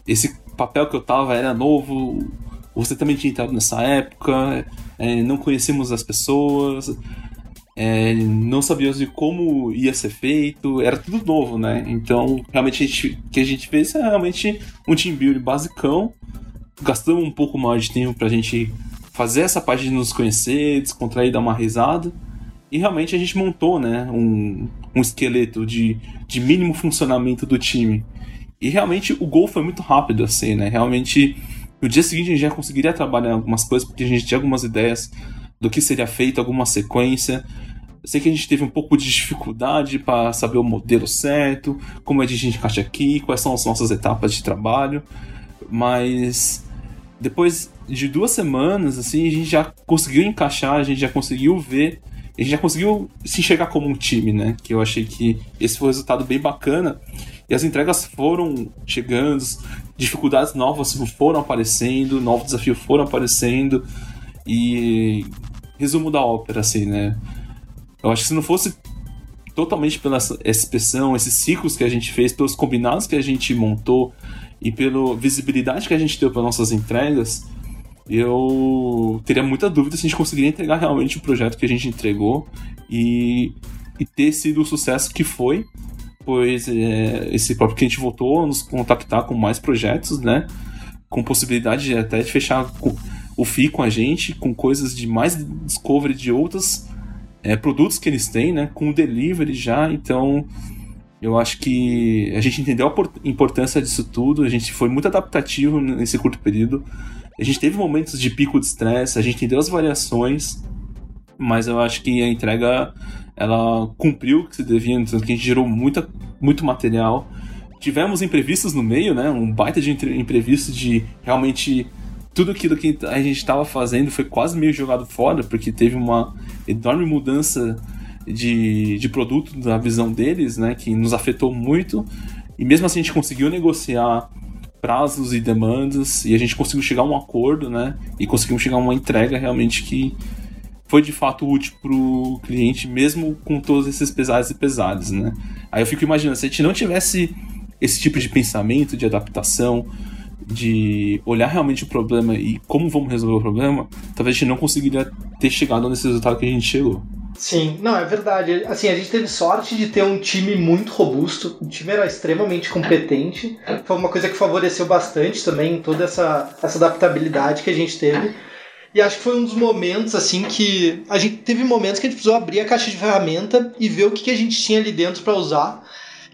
Speaker 2: esse papel que eu tava era novo, você também tinha entrado nessa época, é, não conhecíamos as pessoas, é, não sabíamos de como ia ser feito, era tudo novo, né? Então, realmente, a gente, o que a gente fez é realmente um team building basicão, gastamos um pouco mais de tempo pra gente fazer essa parte de nos conhecer, descontrair, dar uma risada, e realmente a gente montou, né, um, um esqueleto de, de mínimo funcionamento do time. E realmente o gol foi muito rápido, assim, né? Realmente no dia seguinte a gente já conseguiria trabalhar algumas coisas, porque a gente tinha algumas ideias do que seria feito, alguma sequência. Eu sei que a gente teve um pouco de dificuldade para saber o modelo certo, como é que a gente encaixa aqui, quais são as nossas etapas de trabalho, mas depois de duas semanas, assim, a gente já conseguiu encaixar, a gente já conseguiu ver, a gente já conseguiu se enxergar como um time, né? Que eu achei que esse foi um resultado bem bacana. E as entregas foram chegando, dificuldades novas foram aparecendo, novos desafios foram aparecendo. E. Resumo da ópera, assim, né? Eu acho que se não fosse totalmente pela expressão, esses ciclos que a gente fez, pelos combinados que a gente montou e pela visibilidade que a gente deu para nossas entregas, eu teria muita dúvida se a gente conseguiria entregar realmente o projeto que a gente entregou e, e ter sido o sucesso que foi, pois é, esse próprio cliente voltou a nos contactar com mais projetos, né? Com possibilidade de até de fechar o FII com a gente, com coisas de mais discovery de outros é, produtos que eles têm, né? Com delivery já, então eu acho que a gente entendeu a importância disso tudo, a gente foi muito adaptativo nesse curto período. A gente teve momentos de pico de estresse, a gente entendeu as variações, mas eu acho que a entrega ela cumpriu o que se devia, tanto que a gente gerou muita, muito material. Tivemos imprevistos no meio, né? Um baita de imprevisto de realmente tudo aquilo que a gente estava fazendo foi quase meio jogado fora, porque teve uma enorme mudança de, de produto da visão deles, né, que nos afetou muito. E mesmo assim a gente conseguiu negociar prazos e demandas e a gente conseguiu chegar a um acordo, né, e conseguimos chegar a uma entrega realmente que foi de fato útil para o cliente, mesmo com todos esses pesares e pesares, né. Aí eu fico imaginando, se a gente não tivesse esse tipo de pensamento, de adaptação, de olhar realmente o problema e como vamos resolver o problema, talvez a gente não conseguiria ter chegado nesse resultado que a gente chegou.
Speaker 1: Sim, não, é verdade. Assim, a gente teve sorte de ter um time muito robusto. O time era extremamente competente. Foi uma coisa que favoreceu bastante também toda essa, essa adaptabilidade que a gente teve. E acho que foi um dos momentos, assim, que a gente teve momentos que a gente precisou abrir a caixa de ferramenta e ver o que, que a gente tinha ali dentro para usar.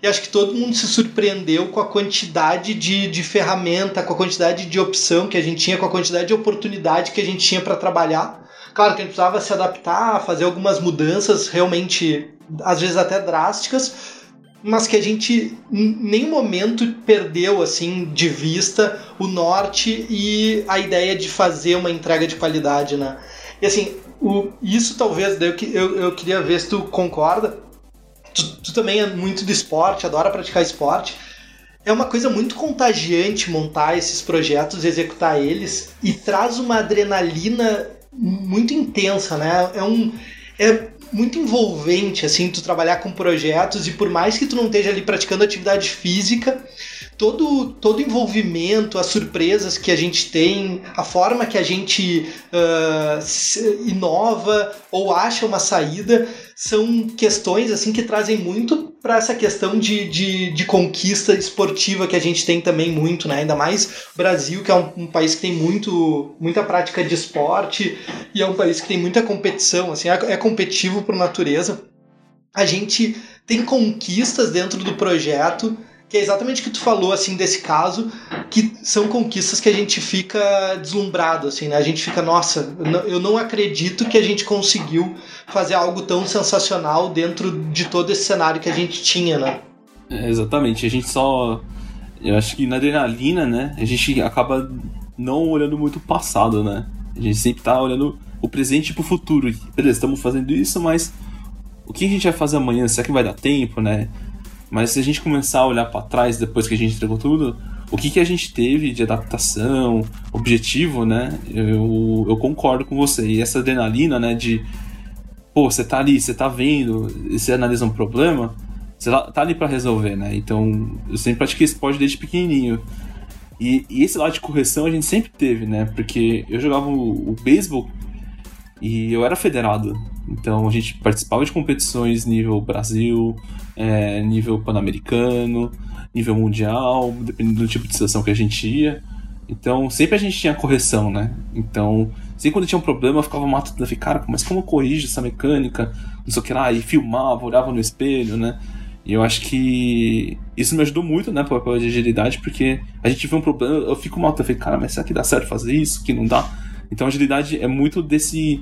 Speaker 1: E acho que todo mundo se surpreendeu com a quantidade de, de ferramenta, com a quantidade de opção que a gente tinha, com a quantidade de oportunidade que a gente tinha para trabalhar. Claro que a gente precisava se adaptar, fazer algumas mudanças realmente, às vezes até drásticas, mas que a gente em nenhum momento perdeu assim de vista o norte e a ideia de fazer uma entrega de qualidade, né? E assim, o, isso talvez eu, eu, eu queria ver se tu concorda. Tu, tu também é muito de esporte, adora praticar esporte. É uma coisa muito contagiante montar esses projetos, executar eles e traz uma adrenalina muito intensa, né? É um é muito envolvente assim tu trabalhar com projetos e por mais que tu não esteja ali praticando atividade física, todo todo envolvimento, as surpresas que a gente tem, a forma que a gente uh, inova ou acha uma saída são questões assim que trazem muito para essa questão de, de, de, conquista esportiva que a gente tem também muito, né? Ainda mais Brasil, que é um, um, país que tem muito, muita prática de esporte e é um país que tem muita competição, assim, é, é competitivo por natureza. A gente tem conquistas dentro do projeto que é exatamente o que tu falou, assim, desse caso, que são conquistas que a gente fica deslumbrado, assim, né? A gente fica, nossa, eu não acredito que a gente conseguiu fazer algo tão sensacional dentro de todo esse cenário que a gente tinha, né?
Speaker 2: É, exatamente, a gente só... Eu acho que na adrenalina, né, a gente acaba não olhando muito o passado, né? A gente sempre tá olhando o presente pro futuro. Beleza, estamos fazendo isso, mas o que a gente vai fazer amanhã? Será que vai dar tempo, né? Mas se a gente começar a olhar para trás depois que a gente entregou tudo, o que, que a gente teve de adaptação, objetivo, né? Eu, eu concordo com você. E essa adrenalina, né, de pô, você tá ali, você tá vendo, você analisa um problema, você tá, tá ali para resolver, né? Então, eu sempre pratiquei esporte desde pequenininho. E, e, esse lado de correção a gente sempre teve, né? Porque eu jogava o, o beisebol e eu era federado. Então a gente participava de competições nível Brasil, é, nível pan-americano, nível mundial, dependendo do tipo de situação que a gente ia. Então sempre a gente tinha correção, né? Então, sempre quando tinha um problema eu ficava matando, cara, mas como eu corrijo essa mecânica? Não sei o que lá, e filmava, olhava no espelho, né? E eu acho que isso me ajudou muito, né, para o papel de agilidade, porque a gente vê um problema, eu fico mal, eu falei, cara, mas será que dá certo fazer isso? Que não dá? Então agilidade é muito desse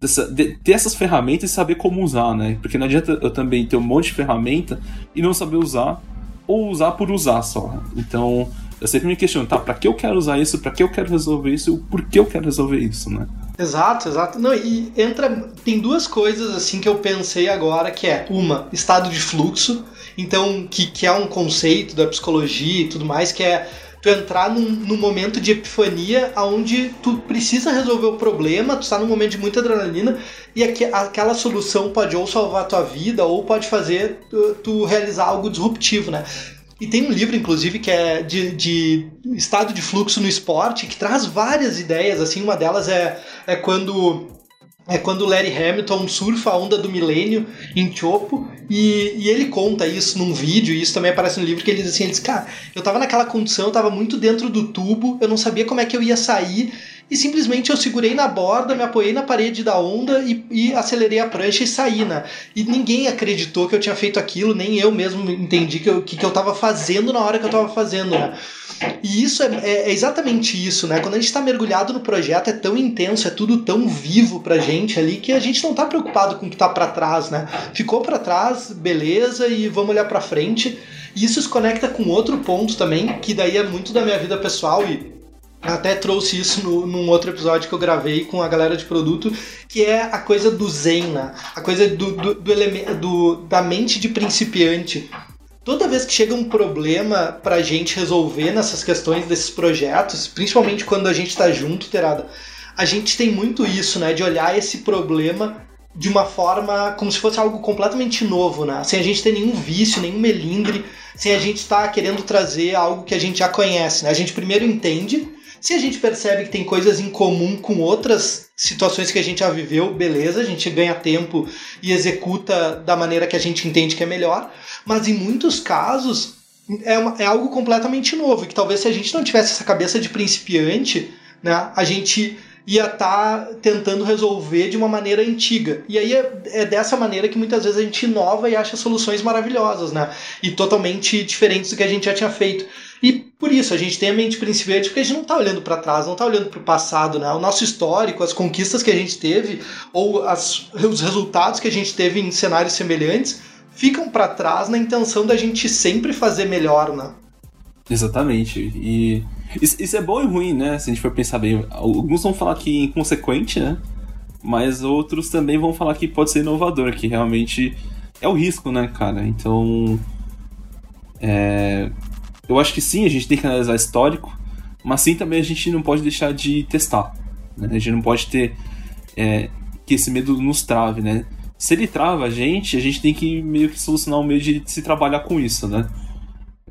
Speaker 2: dessa, de, ter essas ferramentas e saber como usar, né? Porque não adianta eu também ter um monte de ferramenta e não saber usar, ou usar por usar só. Então, eu sempre me questiono, tá, pra que eu quero usar isso, pra que eu quero resolver isso, por que eu quero resolver isso, né?
Speaker 1: Exato, exato. Não, e entra. Tem duas coisas assim que eu pensei agora, que é uma, estado de fluxo, então, que, que é um conceito da psicologia e tudo mais, que é tu entrar num, num, momento de epifania onde tu precisa resolver o problema, tu está num momento de muita adrenalina e aqu aquela solução pode ou salvar a tua vida ou pode fazer tu, tu, realizar algo disruptivo, né? E tem um livro, inclusive, que é de, de estado de fluxo no esporte, que traz várias ideias, assim, uma delas é, é quando é quando o Larry Hamilton surfa a onda do milênio em Chopo e, e, ele conta isso num vídeo, e isso também aparece no livro, que ele diz assim, ele diz, cara, eu tava naquela condição, eu tava muito dentro do tubo, eu não sabia como é que eu ia sair, e simplesmente eu segurei na borda, me apoiei na parede da onda e, e, acelerei a prancha e saí, né? E ninguém acreditou que eu tinha feito aquilo, nem eu mesmo entendi que que, que eu tava fazendo na hora que eu tava fazendo, né? E isso é, é, é exatamente isso, né? Quando a gente está mergulhado no projeto, é tão intenso, é tudo tão vivo pra gente ali que a gente não tá preocupado com o que tá para trás, né? Ficou para trás, beleza, e vamos olhar para frente. E isso se conecta com outro ponto também, que daí é muito da minha vida pessoal e até trouxe isso no, num outro episódio que eu gravei com a galera de produto, que é a coisa do zen, né? a coisa do, do, do, elemento, da mente de principiante. Toda vez que chega um problema pra gente resolver nessas questões desses projetos, principalmente quando a gente está junto, Terada, a gente tem muito isso, né? De olhar esse problema de uma forma como se fosse algo completamente novo, né? Sem a gente ter nenhum vício, nenhum melindre, sem a gente estar tá querendo trazer algo que a gente já conhece, né? A gente primeiro entende se a gente percebe que tem coisas em comum com outras situações que a gente já viveu, beleza, a gente ganha tempo e executa da maneira que a gente entende que é melhor. Mas em muitos casos é, uma, é algo completamente novo, que talvez se a gente não tivesse essa cabeça de principiante, né, a gente ia estar tá tentando resolver de uma maneira antiga. E aí é, é, dessa maneira que muitas vezes a gente inova e acha soluções maravilhosas, né? E totalmente diferentes do que a gente já tinha feito. E por isso a gente tem a mente principiante porque a gente não está olhando para trás, não está olhando para o passado, né? O nosso histórico, as conquistas que a gente teve ou as, os resultados que a gente teve em cenários semelhantes ficam para trás na intenção da gente sempre fazer melhor, né?
Speaker 2: Exatamente. E isso, isso, é bom e ruim, né? Se a gente for pensar bem. Alguns vão falar que é inconsequente, né? Mas outros também vão falar que pode ser inovador, que realmente é o risco, né, cara? Então. É, eu acho que sim, a gente tem que analisar histórico, mas sim também a gente não pode deixar de testar. Né? A gente não pode ter é, que esse medo nos trave, né? Se ele trava a gente, a gente tem que meio que solucionar um meio de se trabalhar com isso, né?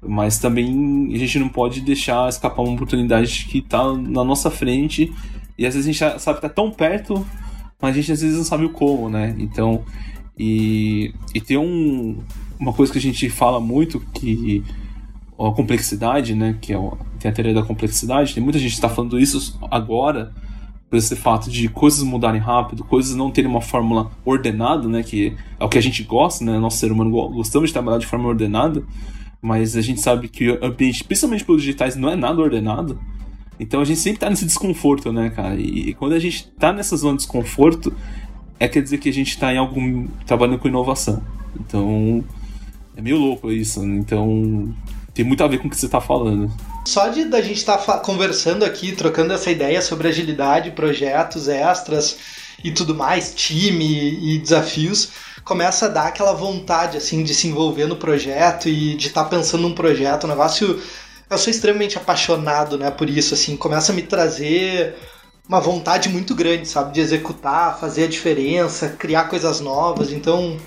Speaker 2: Mas também a gente não pode deixar escapar uma oportunidade que está na nossa frente e às vezes a gente sabe que tá tão perto, mas a gente às vezes não sabe o como, né? Então, e, e tem um, uma coisa que a gente fala muito que a complexidade, né, que é o, tem a teoria da complexidade, tem muita gente que está falando isso agora, por esse fato de coisas mudarem rápido, coisas não terem uma fórmula ordenada, né, que é o que a gente gosta, né, nosso ser humano gostamos de trabalhar de forma ordenada, mas a gente sabe que o ambiente, principalmente pelos digitais, não é nada ordenado, então a gente sempre está nesse desconforto, né, cara, e, e quando a gente está nessa zona de desconforto, é quer dizer que a gente está em algum trabalhando com inovação, então é meio louco isso, né? então tem muito a ver com o que você está falando.
Speaker 1: Só de da gente estar tá conversando aqui, trocando essa ideia sobre agilidade, projetos extras e tudo mais, time e desafios, começa a dar aquela vontade assim de se envolver no projeto e de estar tá pensando num projeto, um negócio eu sou extremamente apaixonado, né, por isso assim, começa a me trazer uma vontade muito grande, sabe, de executar, fazer a diferença, criar coisas novas. Então,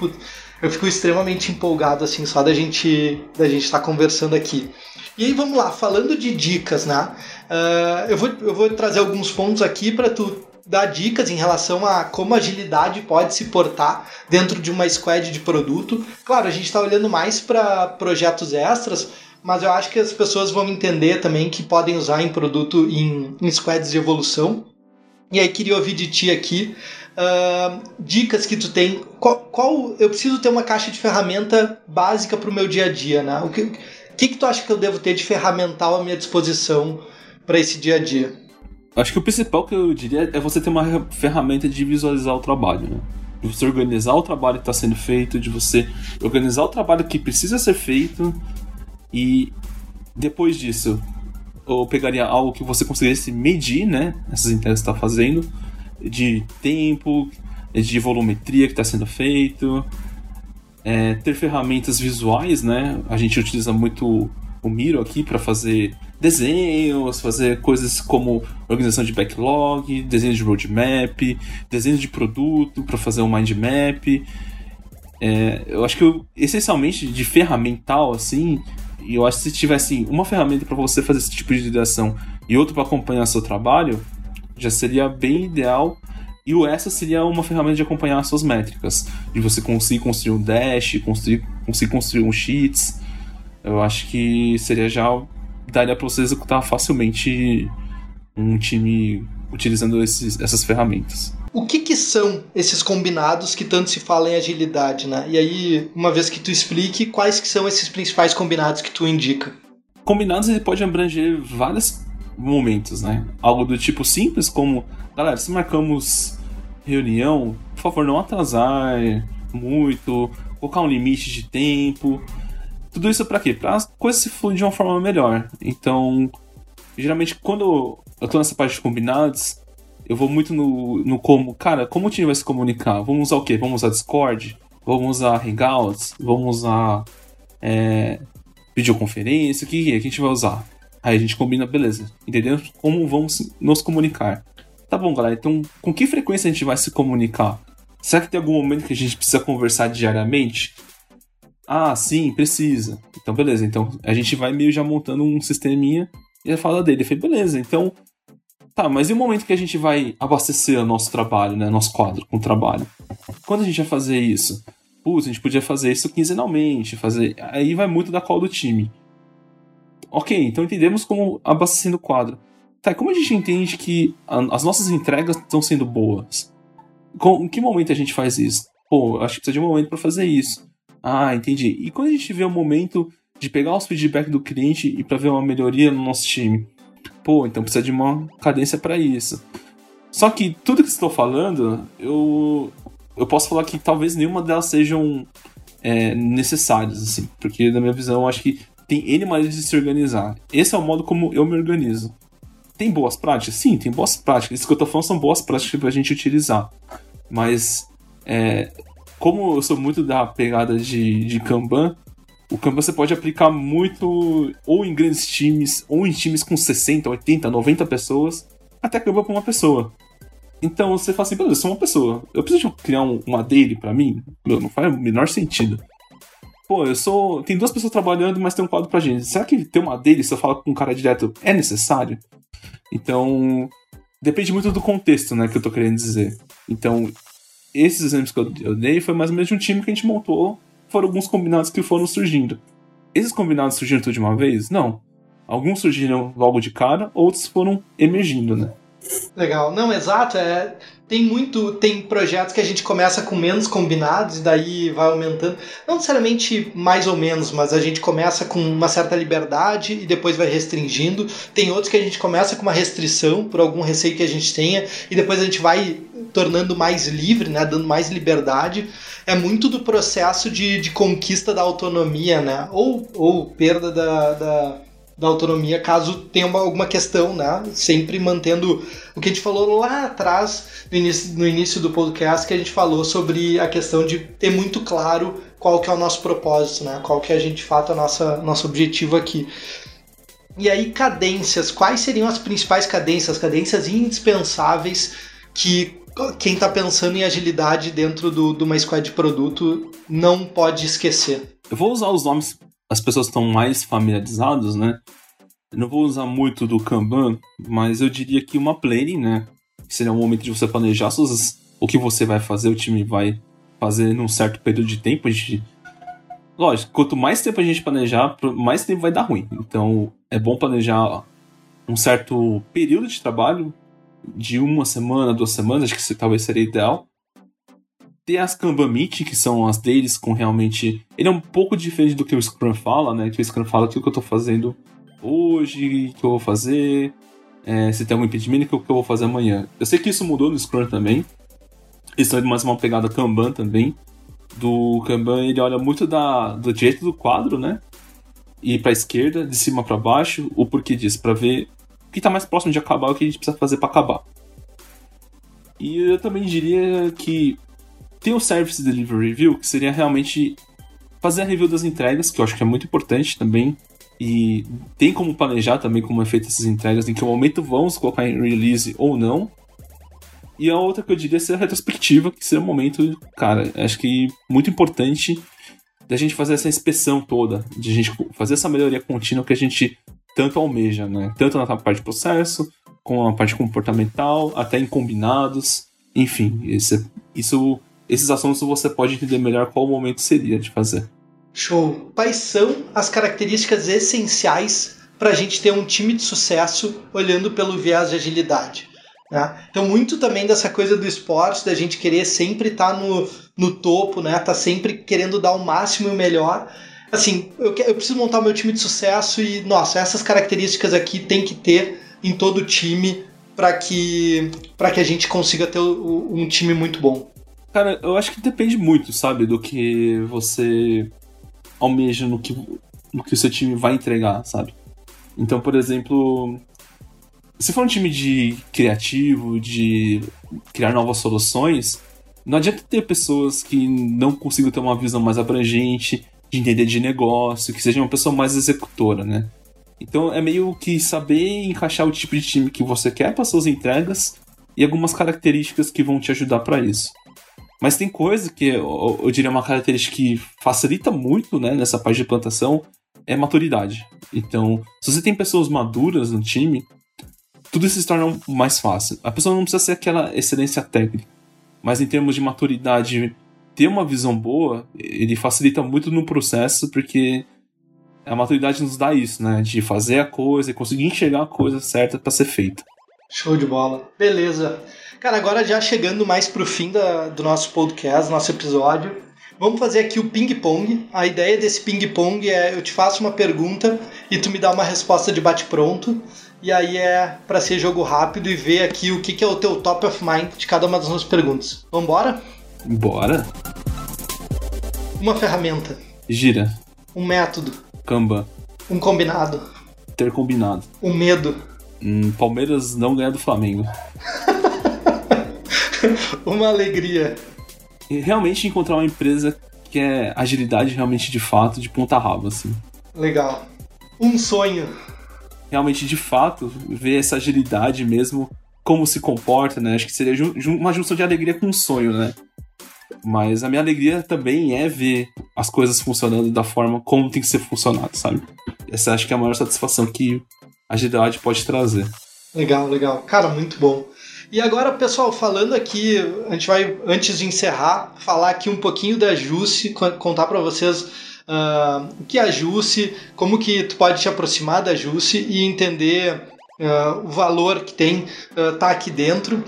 Speaker 1: eu fico extremamente empolgado assim só da gente da gente estar tá conversando aqui. E aí vamos lá, falando de dicas, né? Uh, eu, vou, eu vou trazer alguns pontos aqui para tu dar dicas em relação a como a agilidade pode se portar dentro de uma squad de produto. Claro, a gente está olhando mais para projetos extras, mas eu acho que as pessoas vão entender também que podem usar em produto em, em squads de evolução. E aí queria ouvir de ti aqui uh, dicas que tu tem. Qual, qual, eu preciso ter uma caixa de ferramenta básica para o meu dia a dia, né? O que, que, que tu acha que eu devo ter de ferramental à minha disposição para esse dia a dia?
Speaker 2: Acho que o principal que eu diria é você ter uma ferramenta de visualizar o trabalho, né? De você organizar o trabalho que está sendo feito, de você organizar o trabalho que precisa ser feito e depois disso eu pegaria algo que você conseguisse medir, né? Essas entregas que está fazendo, de tempo, de volumetria que está sendo feito, é, ter ferramentas visuais, né? A gente utiliza muito o Miro aqui para fazer desenhos, fazer coisas como organização de backlog, desenho de roadmap, desenho de produto para fazer um mind map. É, eu acho que eu, essencialmente de ferramental assim, eu acho que se tivesse uma ferramenta para você fazer esse tipo de direção e outra para acompanhar seu trabalho, já seria bem ideal. E o essa seria uma ferramenta de acompanhar suas métricas, de você conseguir construir um dash, conseguir, conseguir construir um sheets. Eu acho que seria já daria para você executar facilmente um time utilizando esses, essas ferramentas.
Speaker 1: O que, que são esses combinados que tanto se fala em agilidade, né? E aí, uma vez que tu explique, quais que são esses principais combinados que tu indica?
Speaker 2: Combinados ele pode abranger vários momentos, né? Algo do tipo simples, como, galera, se marcamos reunião, por favor, não atrasar muito, colocar um limite de tempo. Tudo isso para quê? Para as coisas se fluírem de uma forma melhor. Então, geralmente, quando eu tô nessa parte de combinados, eu vou muito no, no como, cara, como o time vai se comunicar? Vamos usar o quê? Vamos usar Discord? Vamos usar Hangouts? Vamos usar é, videoconferência? O que, é? que a gente vai usar? Aí a gente combina, beleza. Entendemos como vamos nos comunicar. Tá bom, galera. Então, com que frequência a gente vai se comunicar? Será que tem algum momento que a gente precisa conversar diariamente? Ah, sim, precisa. Então, beleza. Então, a gente vai meio já montando um sisteminha e fala dele. Eu falei, beleza. Então, tá, mas e o momento que a gente vai abastecer o nosso trabalho, né? Nosso quadro com o trabalho? Quando a gente vai fazer isso? Putz, a gente podia fazer isso quinzenalmente, fazer. Aí vai muito da call do time. Ok, então entendemos como abastecendo o quadro. Tá, como a gente entende que a, as nossas entregas estão sendo boas? Com, em que momento a gente faz isso? Pô, acho que precisa de um momento para fazer isso. Ah, entendi. E quando a gente vê o momento de pegar os feedback do cliente e para ver uma melhoria no nosso time? Pô, então precisa de uma cadência para isso. Só que tudo que estou falando, eu, eu posso falar que talvez nenhuma delas sejam é, necessárias, assim, porque na minha visão acho que tem N maneiras de se organizar. Esse é o modo como eu me organizo. Tem boas práticas? Sim, tem boas práticas. Isso que eu tô falando são boas práticas pra gente utilizar. Mas, é, como eu sou muito da pegada de, de Kanban, o Kanban você pode aplicar muito ou em grandes times, ou em times com 60, 80, 90 pessoas, até Kanban pra uma pessoa. Então você fala assim, eu sou uma pessoa. Eu preciso criar um, uma daily pra mim? Meu, não faz o menor sentido pô, eu sou. Tem duas pessoas trabalhando, mas tem um quadro pra gente. Será que ter uma deles, se eu falar com um cara direto, é necessário? Então. Depende muito do contexto, né, que eu tô querendo dizer. Então, esses exemplos que eu dei foi mais ou menos de um time que a gente montou, foram alguns combinados que foram surgindo. Esses combinados surgiram tudo de uma vez? Não. Alguns surgiram logo de cara, outros foram emergindo, né?
Speaker 1: Legal. Não, exato. É, tem muito. Tem projetos que a gente começa com menos combinados e daí vai aumentando. Não necessariamente mais ou menos, mas a gente começa com uma certa liberdade e depois vai restringindo. Tem outros que a gente começa com uma restrição por algum receio que a gente tenha e depois a gente vai tornando mais livre, né? Dando mais liberdade. É muito do processo de, de conquista da autonomia, né? Ou, ou perda da, da da autonomia caso tenha uma, alguma questão, né? Sempre mantendo o que a gente falou lá atrás, no início, no início do podcast, que a gente falou sobre a questão de ter muito claro qual que é o nosso propósito, né? Qual que é a gente, de fato, a nossa, nosso objetivo aqui. E aí, cadências. Quais seriam as principais cadências? Cadências indispensáveis que quem está pensando em agilidade dentro do, de uma squad de produto não pode esquecer.
Speaker 2: Eu vou usar os nomes as pessoas estão mais familiarizadas, né? Eu não vou usar muito do Kanban, mas eu diria que uma planning, né? Seria um momento de você planejar suas, o que você vai fazer, o time vai fazer num certo período de tempo. A gente, lógico, quanto mais tempo a gente planejar, mais tempo vai dar ruim. Então é bom planejar um certo período de trabalho, de uma semana, duas semanas, acho que talvez seria ideal ter as Kanban Meet, que são as deles com realmente. Ele é um pouco diferente do que o Scrum fala, né? Que o Scrum fala aquilo que eu tô fazendo hoje, que eu vou fazer, é, se tem algum impedimento, eu, que eu vou fazer amanhã. Eu sei que isso mudou no Scrum também. Eles estão mais uma pegada Kanban também. Do Kanban, ele olha muito da, do jeito do quadro, né? ir para esquerda, de cima para baixo, o porquê disso, para ver o que está mais próximo de acabar, o que a gente precisa fazer para acabar. E eu também diria que tem o Service Delivery Review, que seria realmente fazer a review das entregas, que eu acho que é muito importante também. E tem como planejar também como é feita essas entregas, em que momento vamos colocar em release ou não. E a outra que eu diria ser a retrospectiva, que seria um momento, cara, acho que muito importante da gente fazer essa inspeção toda, de a gente fazer essa melhoria contínua que a gente tanto almeja, né? Tanto na parte de processo, com a parte comportamental, até em combinados, enfim, esse, isso, esses assuntos você pode entender melhor qual momento seria de fazer.
Speaker 1: Show! Quais são as características essenciais para a gente ter um time de sucesso olhando pelo viés de agilidade? Né? Então, muito também dessa coisa do esporte, da gente querer sempre estar tá no, no topo, né? Tá sempre querendo dar o máximo e o melhor. Assim, eu, eu preciso montar o meu time de sucesso e, nossa, essas características aqui tem que ter em todo o time para que, que a gente consiga ter o, um time muito bom.
Speaker 2: Cara, eu acho que depende muito, sabe, do que você almeja no que, no que o seu time vai entregar, sabe? Então, por exemplo, se for um time de criativo, de criar novas soluções, não adianta ter pessoas que não consigam ter uma visão mais abrangente, de entender de negócio, que seja uma pessoa mais executora, né? Então é meio que saber encaixar o tipo de time que você quer para suas entregas e algumas características que vão te ajudar para isso. Mas tem coisa que eu, eu, diria uma característica que facilita muito né, nessa parte de plantação é maturidade. Então, se você tem pessoas maduras no time, tudo isso se torna mais fácil. A pessoa não precisa ser aquela excelência técnica, mas em termos de maturidade, ter uma visão boa, ele facilita muito no processo, porque a maturidade nos dá isso, né? De fazer a coisa e conseguir enxergar a coisa certa para ser feita.
Speaker 1: Show de bola. Beleza. Cara, agora já chegando mais pro fim da, do nosso podcast, nosso episódio, vamos fazer aqui o ping-pong. A ideia desse ping-pong é eu te faço uma pergunta e tu me dá uma resposta de bate-pronto. E aí é para ser jogo rápido e ver aqui o que, que é o teu top of mind de cada uma das nossas perguntas. Vambora?
Speaker 2: Bora.
Speaker 1: Uma ferramenta.
Speaker 2: Gira.
Speaker 1: Um método.
Speaker 2: Kanban.
Speaker 1: Um combinado.
Speaker 2: Ter combinado.
Speaker 1: Um medo.
Speaker 2: Hum, Palmeiras não ganhar do Flamengo.
Speaker 1: uma alegria.
Speaker 2: E realmente encontrar uma empresa que é agilidade realmente de fato, de ponta raba, assim.
Speaker 1: Legal. Um sonho
Speaker 2: realmente de fato ver essa agilidade mesmo, como se comporta, né? Acho que seria uma junção de alegria com um sonho, né? Mas a minha alegria também é ver as coisas funcionando da forma como tem que ser funcionado, sabe? Essa acho que é a maior satisfação que a agilidade pode trazer.
Speaker 1: Legal, legal. Cara, muito bom. E agora, pessoal, falando aqui, a gente vai, antes de encerrar, falar aqui um pouquinho da Jusce, contar para vocês uh, o que é a Jusce, como que tu pode te aproximar da Jusce e entender uh, o valor que tem uh, tá aqui dentro.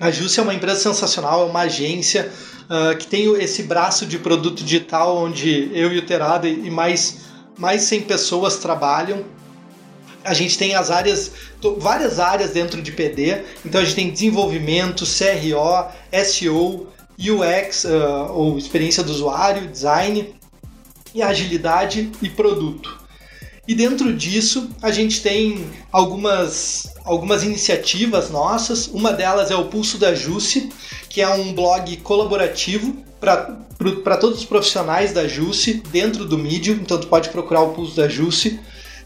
Speaker 1: A Jusce é uma empresa sensacional, é uma agência uh, que tem esse braço de produto digital onde eu e o Terada e mais, mais 100 pessoas trabalham. A gente tem as áreas, várias áreas dentro de PD, então a gente tem desenvolvimento, CRO, SEO, UX, uh, ou experiência do usuário, design, e agilidade e produto. E dentro disso, a gente tem algumas, algumas iniciativas nossas. Uma delas é o Pulso da Jusce, que é um blog colaborativo para todos os profissionais da Jusce dentro do Medium. Então, tu pode procurar o Pulso da Jusce.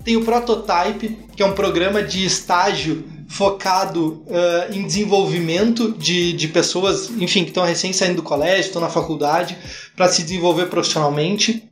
Speaker 1: Tem o Prototype, que é um programa de estágio focado uh, em desenvolvimento de, de pessoas, enfim, que estão recém saindo do colégio, estão na faculdade, para se desenvolver profissionalmente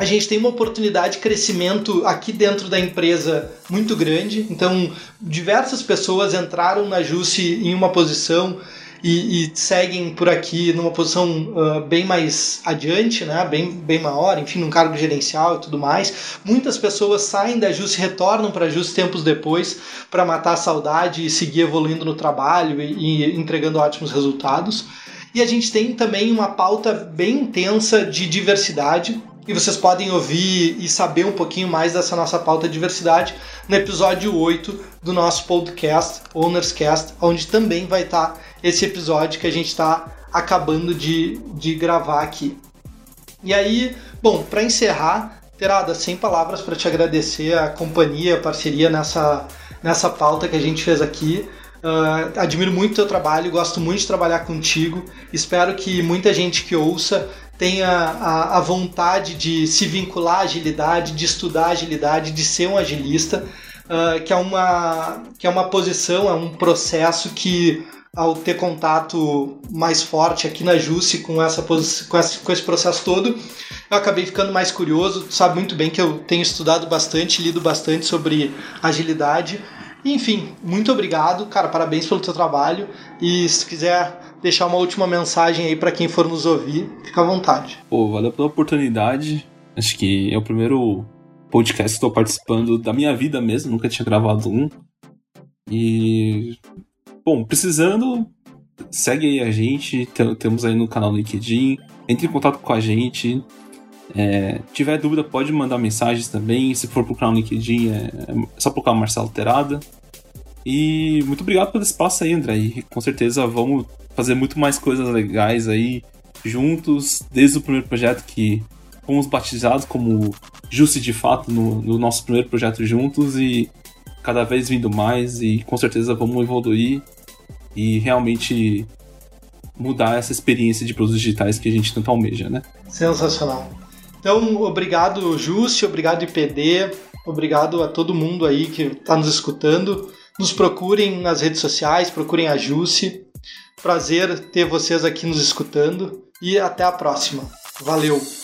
Speaker 1: a gente tem uma oportunidade de crescimento aqui dentro da empresa muito grande. Então, diversas pessoas entraram na Jusce em uma posição e, e seguem por aqui numa posição uh, bem mais adiante, né? bem, bem maior, enfim, num cargo gerencial e tudo mais. Muitas pessoas saem da Jusce, retornam para a Jusce tempos depois para matar a saudade e seguir evoluindo no trabalho e, e entregando ótimos resultados. E a gente tem também uma pauta bem intensa de diversidade e vocês podem ouvir e saber um pouquinho mais dessa nossa pauta de diversidade no episódio 8 do nosso podcast, Ownerscast, onde também vai estar esse episódio que a gente está acabando de, de gravar aqui. E aí, bom, para encerrar, Terada, sem palavras para te agradecer a companhia, a parceria nessa, nessa pauta que a gente fez aqui. Uh, admiro muito o teu trabalho, gosto muito de trabalhar contigo. Espero que muita gente que ouça tenha a, a vontade de se vincular à agilidade, de estudar agilidade, de ser um agilista, uh, que, é uma, que é uma posição, é um processo que ao ter contato mais forte aqui na Jusce com, essa, com, com esse processo todo, eu acabei ficando mais curioso. Tu sabe muito bem que eu tenho estudado bastante, lido bastante sobre agilidade enfim, muito obrigado, cara, parabéns pelo teu trabalho. E se quiser deixar uma última mensagem aí para quem for nos ouvir, fica à vontade.
Speaker 2: Pô, valeu pela oportunidade. Acho que é o primeiro podcast que estou participando da minha vida mesmo, nunca tinha gravado um. E bom, precisando, segue aí a gente, temos aí no canal LinkedIn, entre em contato com a gente, é, tiver dúvida, pode mandar mensagens também. Se for procurar no LinkedIn, é, é só procurar Marcelo Terada. E muito obrigado pelo espaço aí, André. E com certeza vamos fazer muito mais coisas legais aí juntos, desde o primeiro projeto que fomos batizados como Justi de fato no, no nosso primeiro projeto juntos e cada vez vindo mais e com certeza vamos evoluir e realmente mudar essa experiência de produtos digitais que a gente tanto almeja, né?
Speaker 1: Sensacional. Então, obrigado, Juste, obrigado, IPD, obrigado a todo mundo aí que está nos escutando. Nos procurem nas redes sociais, procurem a Juste. Prazer ter vocês aqui nos escutando e até a próxima. Valeu!